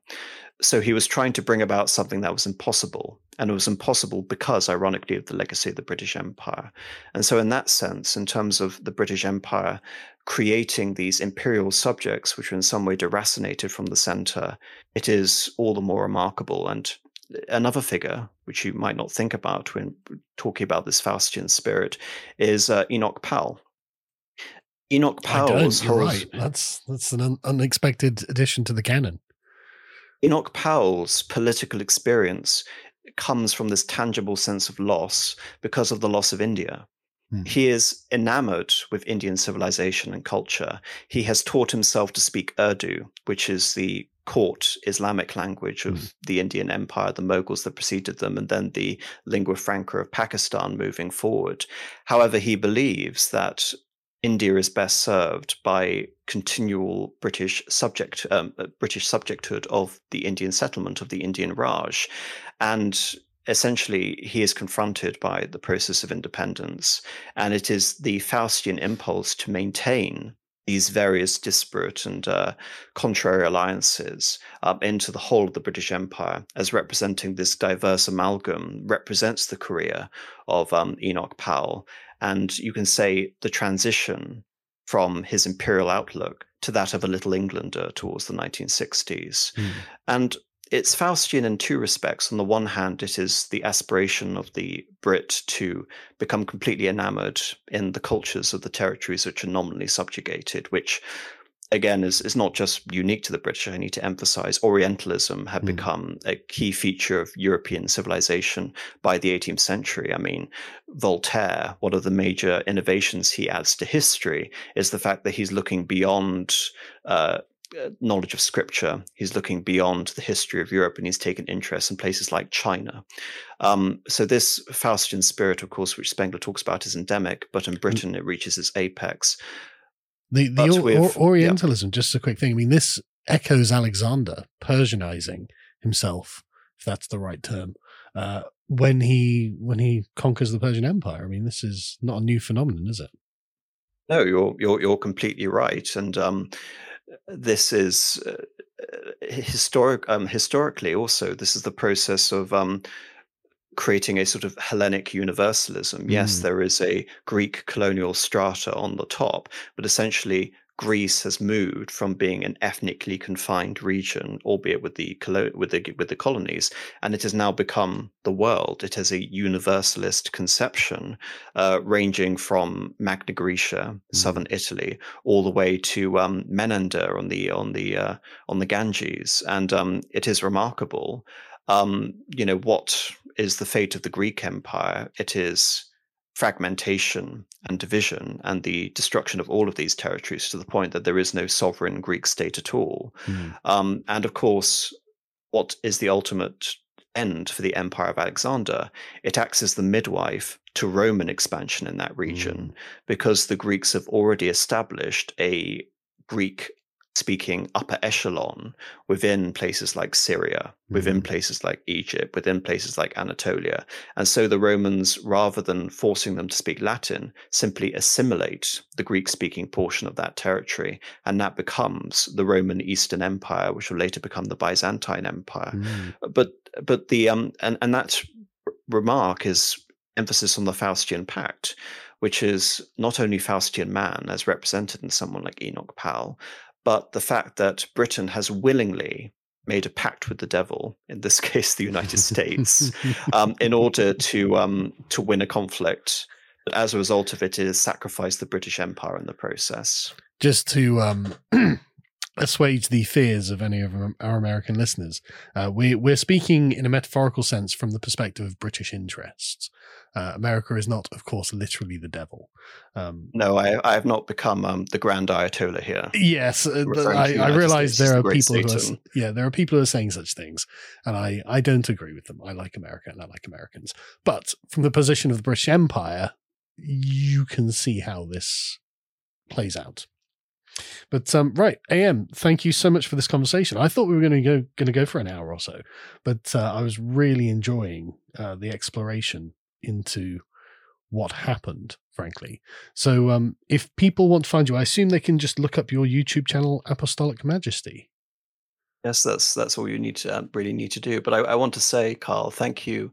So he was trying to bring about something that was impossible. And it was impossible because, ironically, of the legacy of the British Empire. And so, in that sense, in terms of the British Empire creating these imperial subjects, which are in some way deracinated from the center, it is all the more remarkable. And another figure, which you might not think about when talking about this Faustian spirit, is uh, Enoch Powell. Enoch Powell's right. That's that's an un- unexpected addition to the canon. Enoch Powell's political experience comes from this tangible sense of loss because of the loss of India. Mm. He is enamored with Indian civilization and culture. He has taught himself to speak Urdu, which is the court Islamic language of mm. the Indian Empire, the Mughals that preceded them, and then the lingua franca of Pakistan moving forward. However, he believes that India is best served by continual British subject um, uh, British subjecthood of the Indian settlement of the Indian Raj, and essentially he is confronted by the process of independence, and it is the Faustian impulse to maintain these various disparate and uh, contrary alliances um, into the whole of the British Empire as representing this diverse amalgam represents the career of um, Enoch Powell and you can say the transition from his imperial outlook to that of a little Englander towards the 1960s. Mm. And it's Faustian in two respects. On the one hand, it is the aspiration of the Brit to become completely enamored in the cultures of the territories which are nominally subjugated, which again is, is not just unique to the British. I need to emphasize Orientalism had mm. become a key feature of European civilization by the 18th century. I mean, Voltaire, one of the major innovations he adds to history is the fact that he's looking beyond uh, knowledge of scripture. He's looking beyond the history of Europe and he's taken interest in places like China. Um, so, this Faustian spirit, of course, which Spengler talks about, is endemic, but in mm. Britain it reaches its apex. The the or, with, Orientalism, yeah. just a quick thing. I mean, this echoes Alexander Persianizing himself, if that's the right term, uh, when he when he conquers the Persian Empire. I mean, this is not a new phenomenon, is it? No, you're you're you're completely right, and um, this is uh, historic. Um, historically, also, this is the process of um, creating a sort of Hellenic universalism. Mm. Yes, there is a Greek colonial strata on the top, but essentially Greece has moved from being an ethnically confined region, albeit with the with the with the colonies, and it has now become the world. It has a universalist conception, uh, ranging from Magna Graecia, mm. southern Italy, all the way to um, Menander on the on the uh, on the Ganges, and um, it is remarkable. Um, you know what is the fate of the Greek Empire, it is fragmentation and division and the destruction of all of these territories to the point that there is no sovereign Greek state at all. Mm. Um, and of course, what is the ultimate end for the Empire of Alexander? It acts as the midwife to Roman expansion in that region mm. because the Greeks have already established a Greek speaking upper echelon within places like Syria, within mm-hmm. places like Egypt, within places like Anatolia. And so the Romans, rather than forcing them to speak Latin, simply assimilate the Greek speaking portion of that territory. And that becomes the Roman Eastern Empire, which will later become the Byzantine Empire. Mm. But but the um and, and that remark is emphasis on the Faustian Pact, which is not only Faustian man, as represented in someone like Enoch Powell, but the fact that Britain has willingly made a pact with the devil, in this case the United States, um, in order to um, to win a conflict. But as a result of it, it has sacrificed the British Empire in the process. Just to um, assuage the fears of any of our American listeners. Uh, we, we're speaking in a metaphorical sense from the perspective of British interests. Uh, America is not, of course, literally the devil. Um, no, I, I, have not become um, the grand Ayatollah here. Yes, uh, I, I realize there are people who are, yeah, there are people who are saying such things, and I, I don't agree with them. I like America and I like Americans, but from the position of the British Empire, you can see how this plays out. But um, right, AM, thank you so much for this conversation. I thought we were going to go going to go for an hour or so, but uh, I was really enjoying uh, the exploration into what happened. Frankly, so um, if people want to find you, I assume they can just look up your YouTube channel, Apostolic Majesty. Yes, that's that's all you need to um, really need to do. But I, I, want to say, Carl, thank you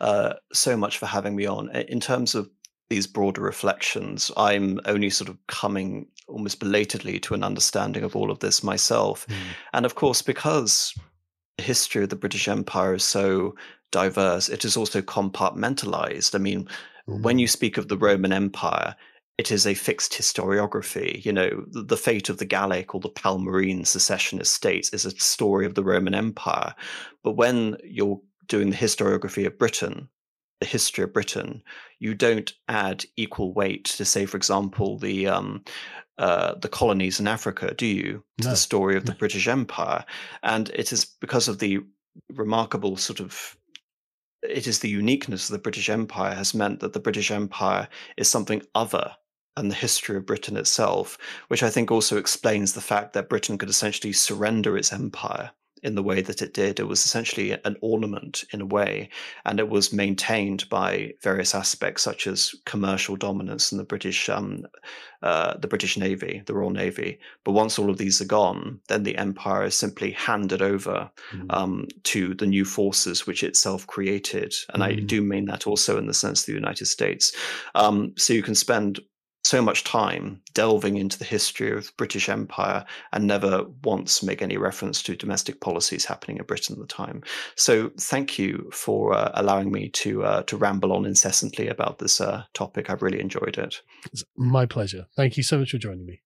uh, so much for having me on. In terms of these broader reflections, I'm only sort of coming almost belatedly to an understanding of all of this myself. Mm. And of course, because the history of the British Empire is so diverse, it is also compartmentalized. I mean, mm. when you speak of the Roman Empire, it is a fixed historiography. You know, the, the fate of the Gallic or the Palmyrene secessionist states is a story of the Roman Empire. But when you're doing the historiography of Britain, the history of Britain, you don't add equal weight to, say, for example, the um, uh, the colonies in Africa, do you? To no. the story of the British Empire, and it is because of the remarkable sort of it is the uniqueness of the British Empire has meant that the British Empire is something other than the history of Britain itself, which I think also explains the fact that Britain could essentially surrender its empire in the way that it did. It was essentially an ornament in a way, and it was maintained by various aspects such as commercial dominance in the British, um, uh, the British Navy, the Royal Navy. But once all of these are gone, then the empire is simply handed over mm. um, to the new forces which itself created, and mm. I do mean that also in the sense of the United States. Um, so you can spend so much time delving into the history of the British Empire and never once make any reference to domestic policies happening in Britain at the time. So thank you for uh, allowing me to uh, to ramble on incessantly about this uh, topic. I've really enjoyed it. It's my pleasure. Thank you so much for joining me.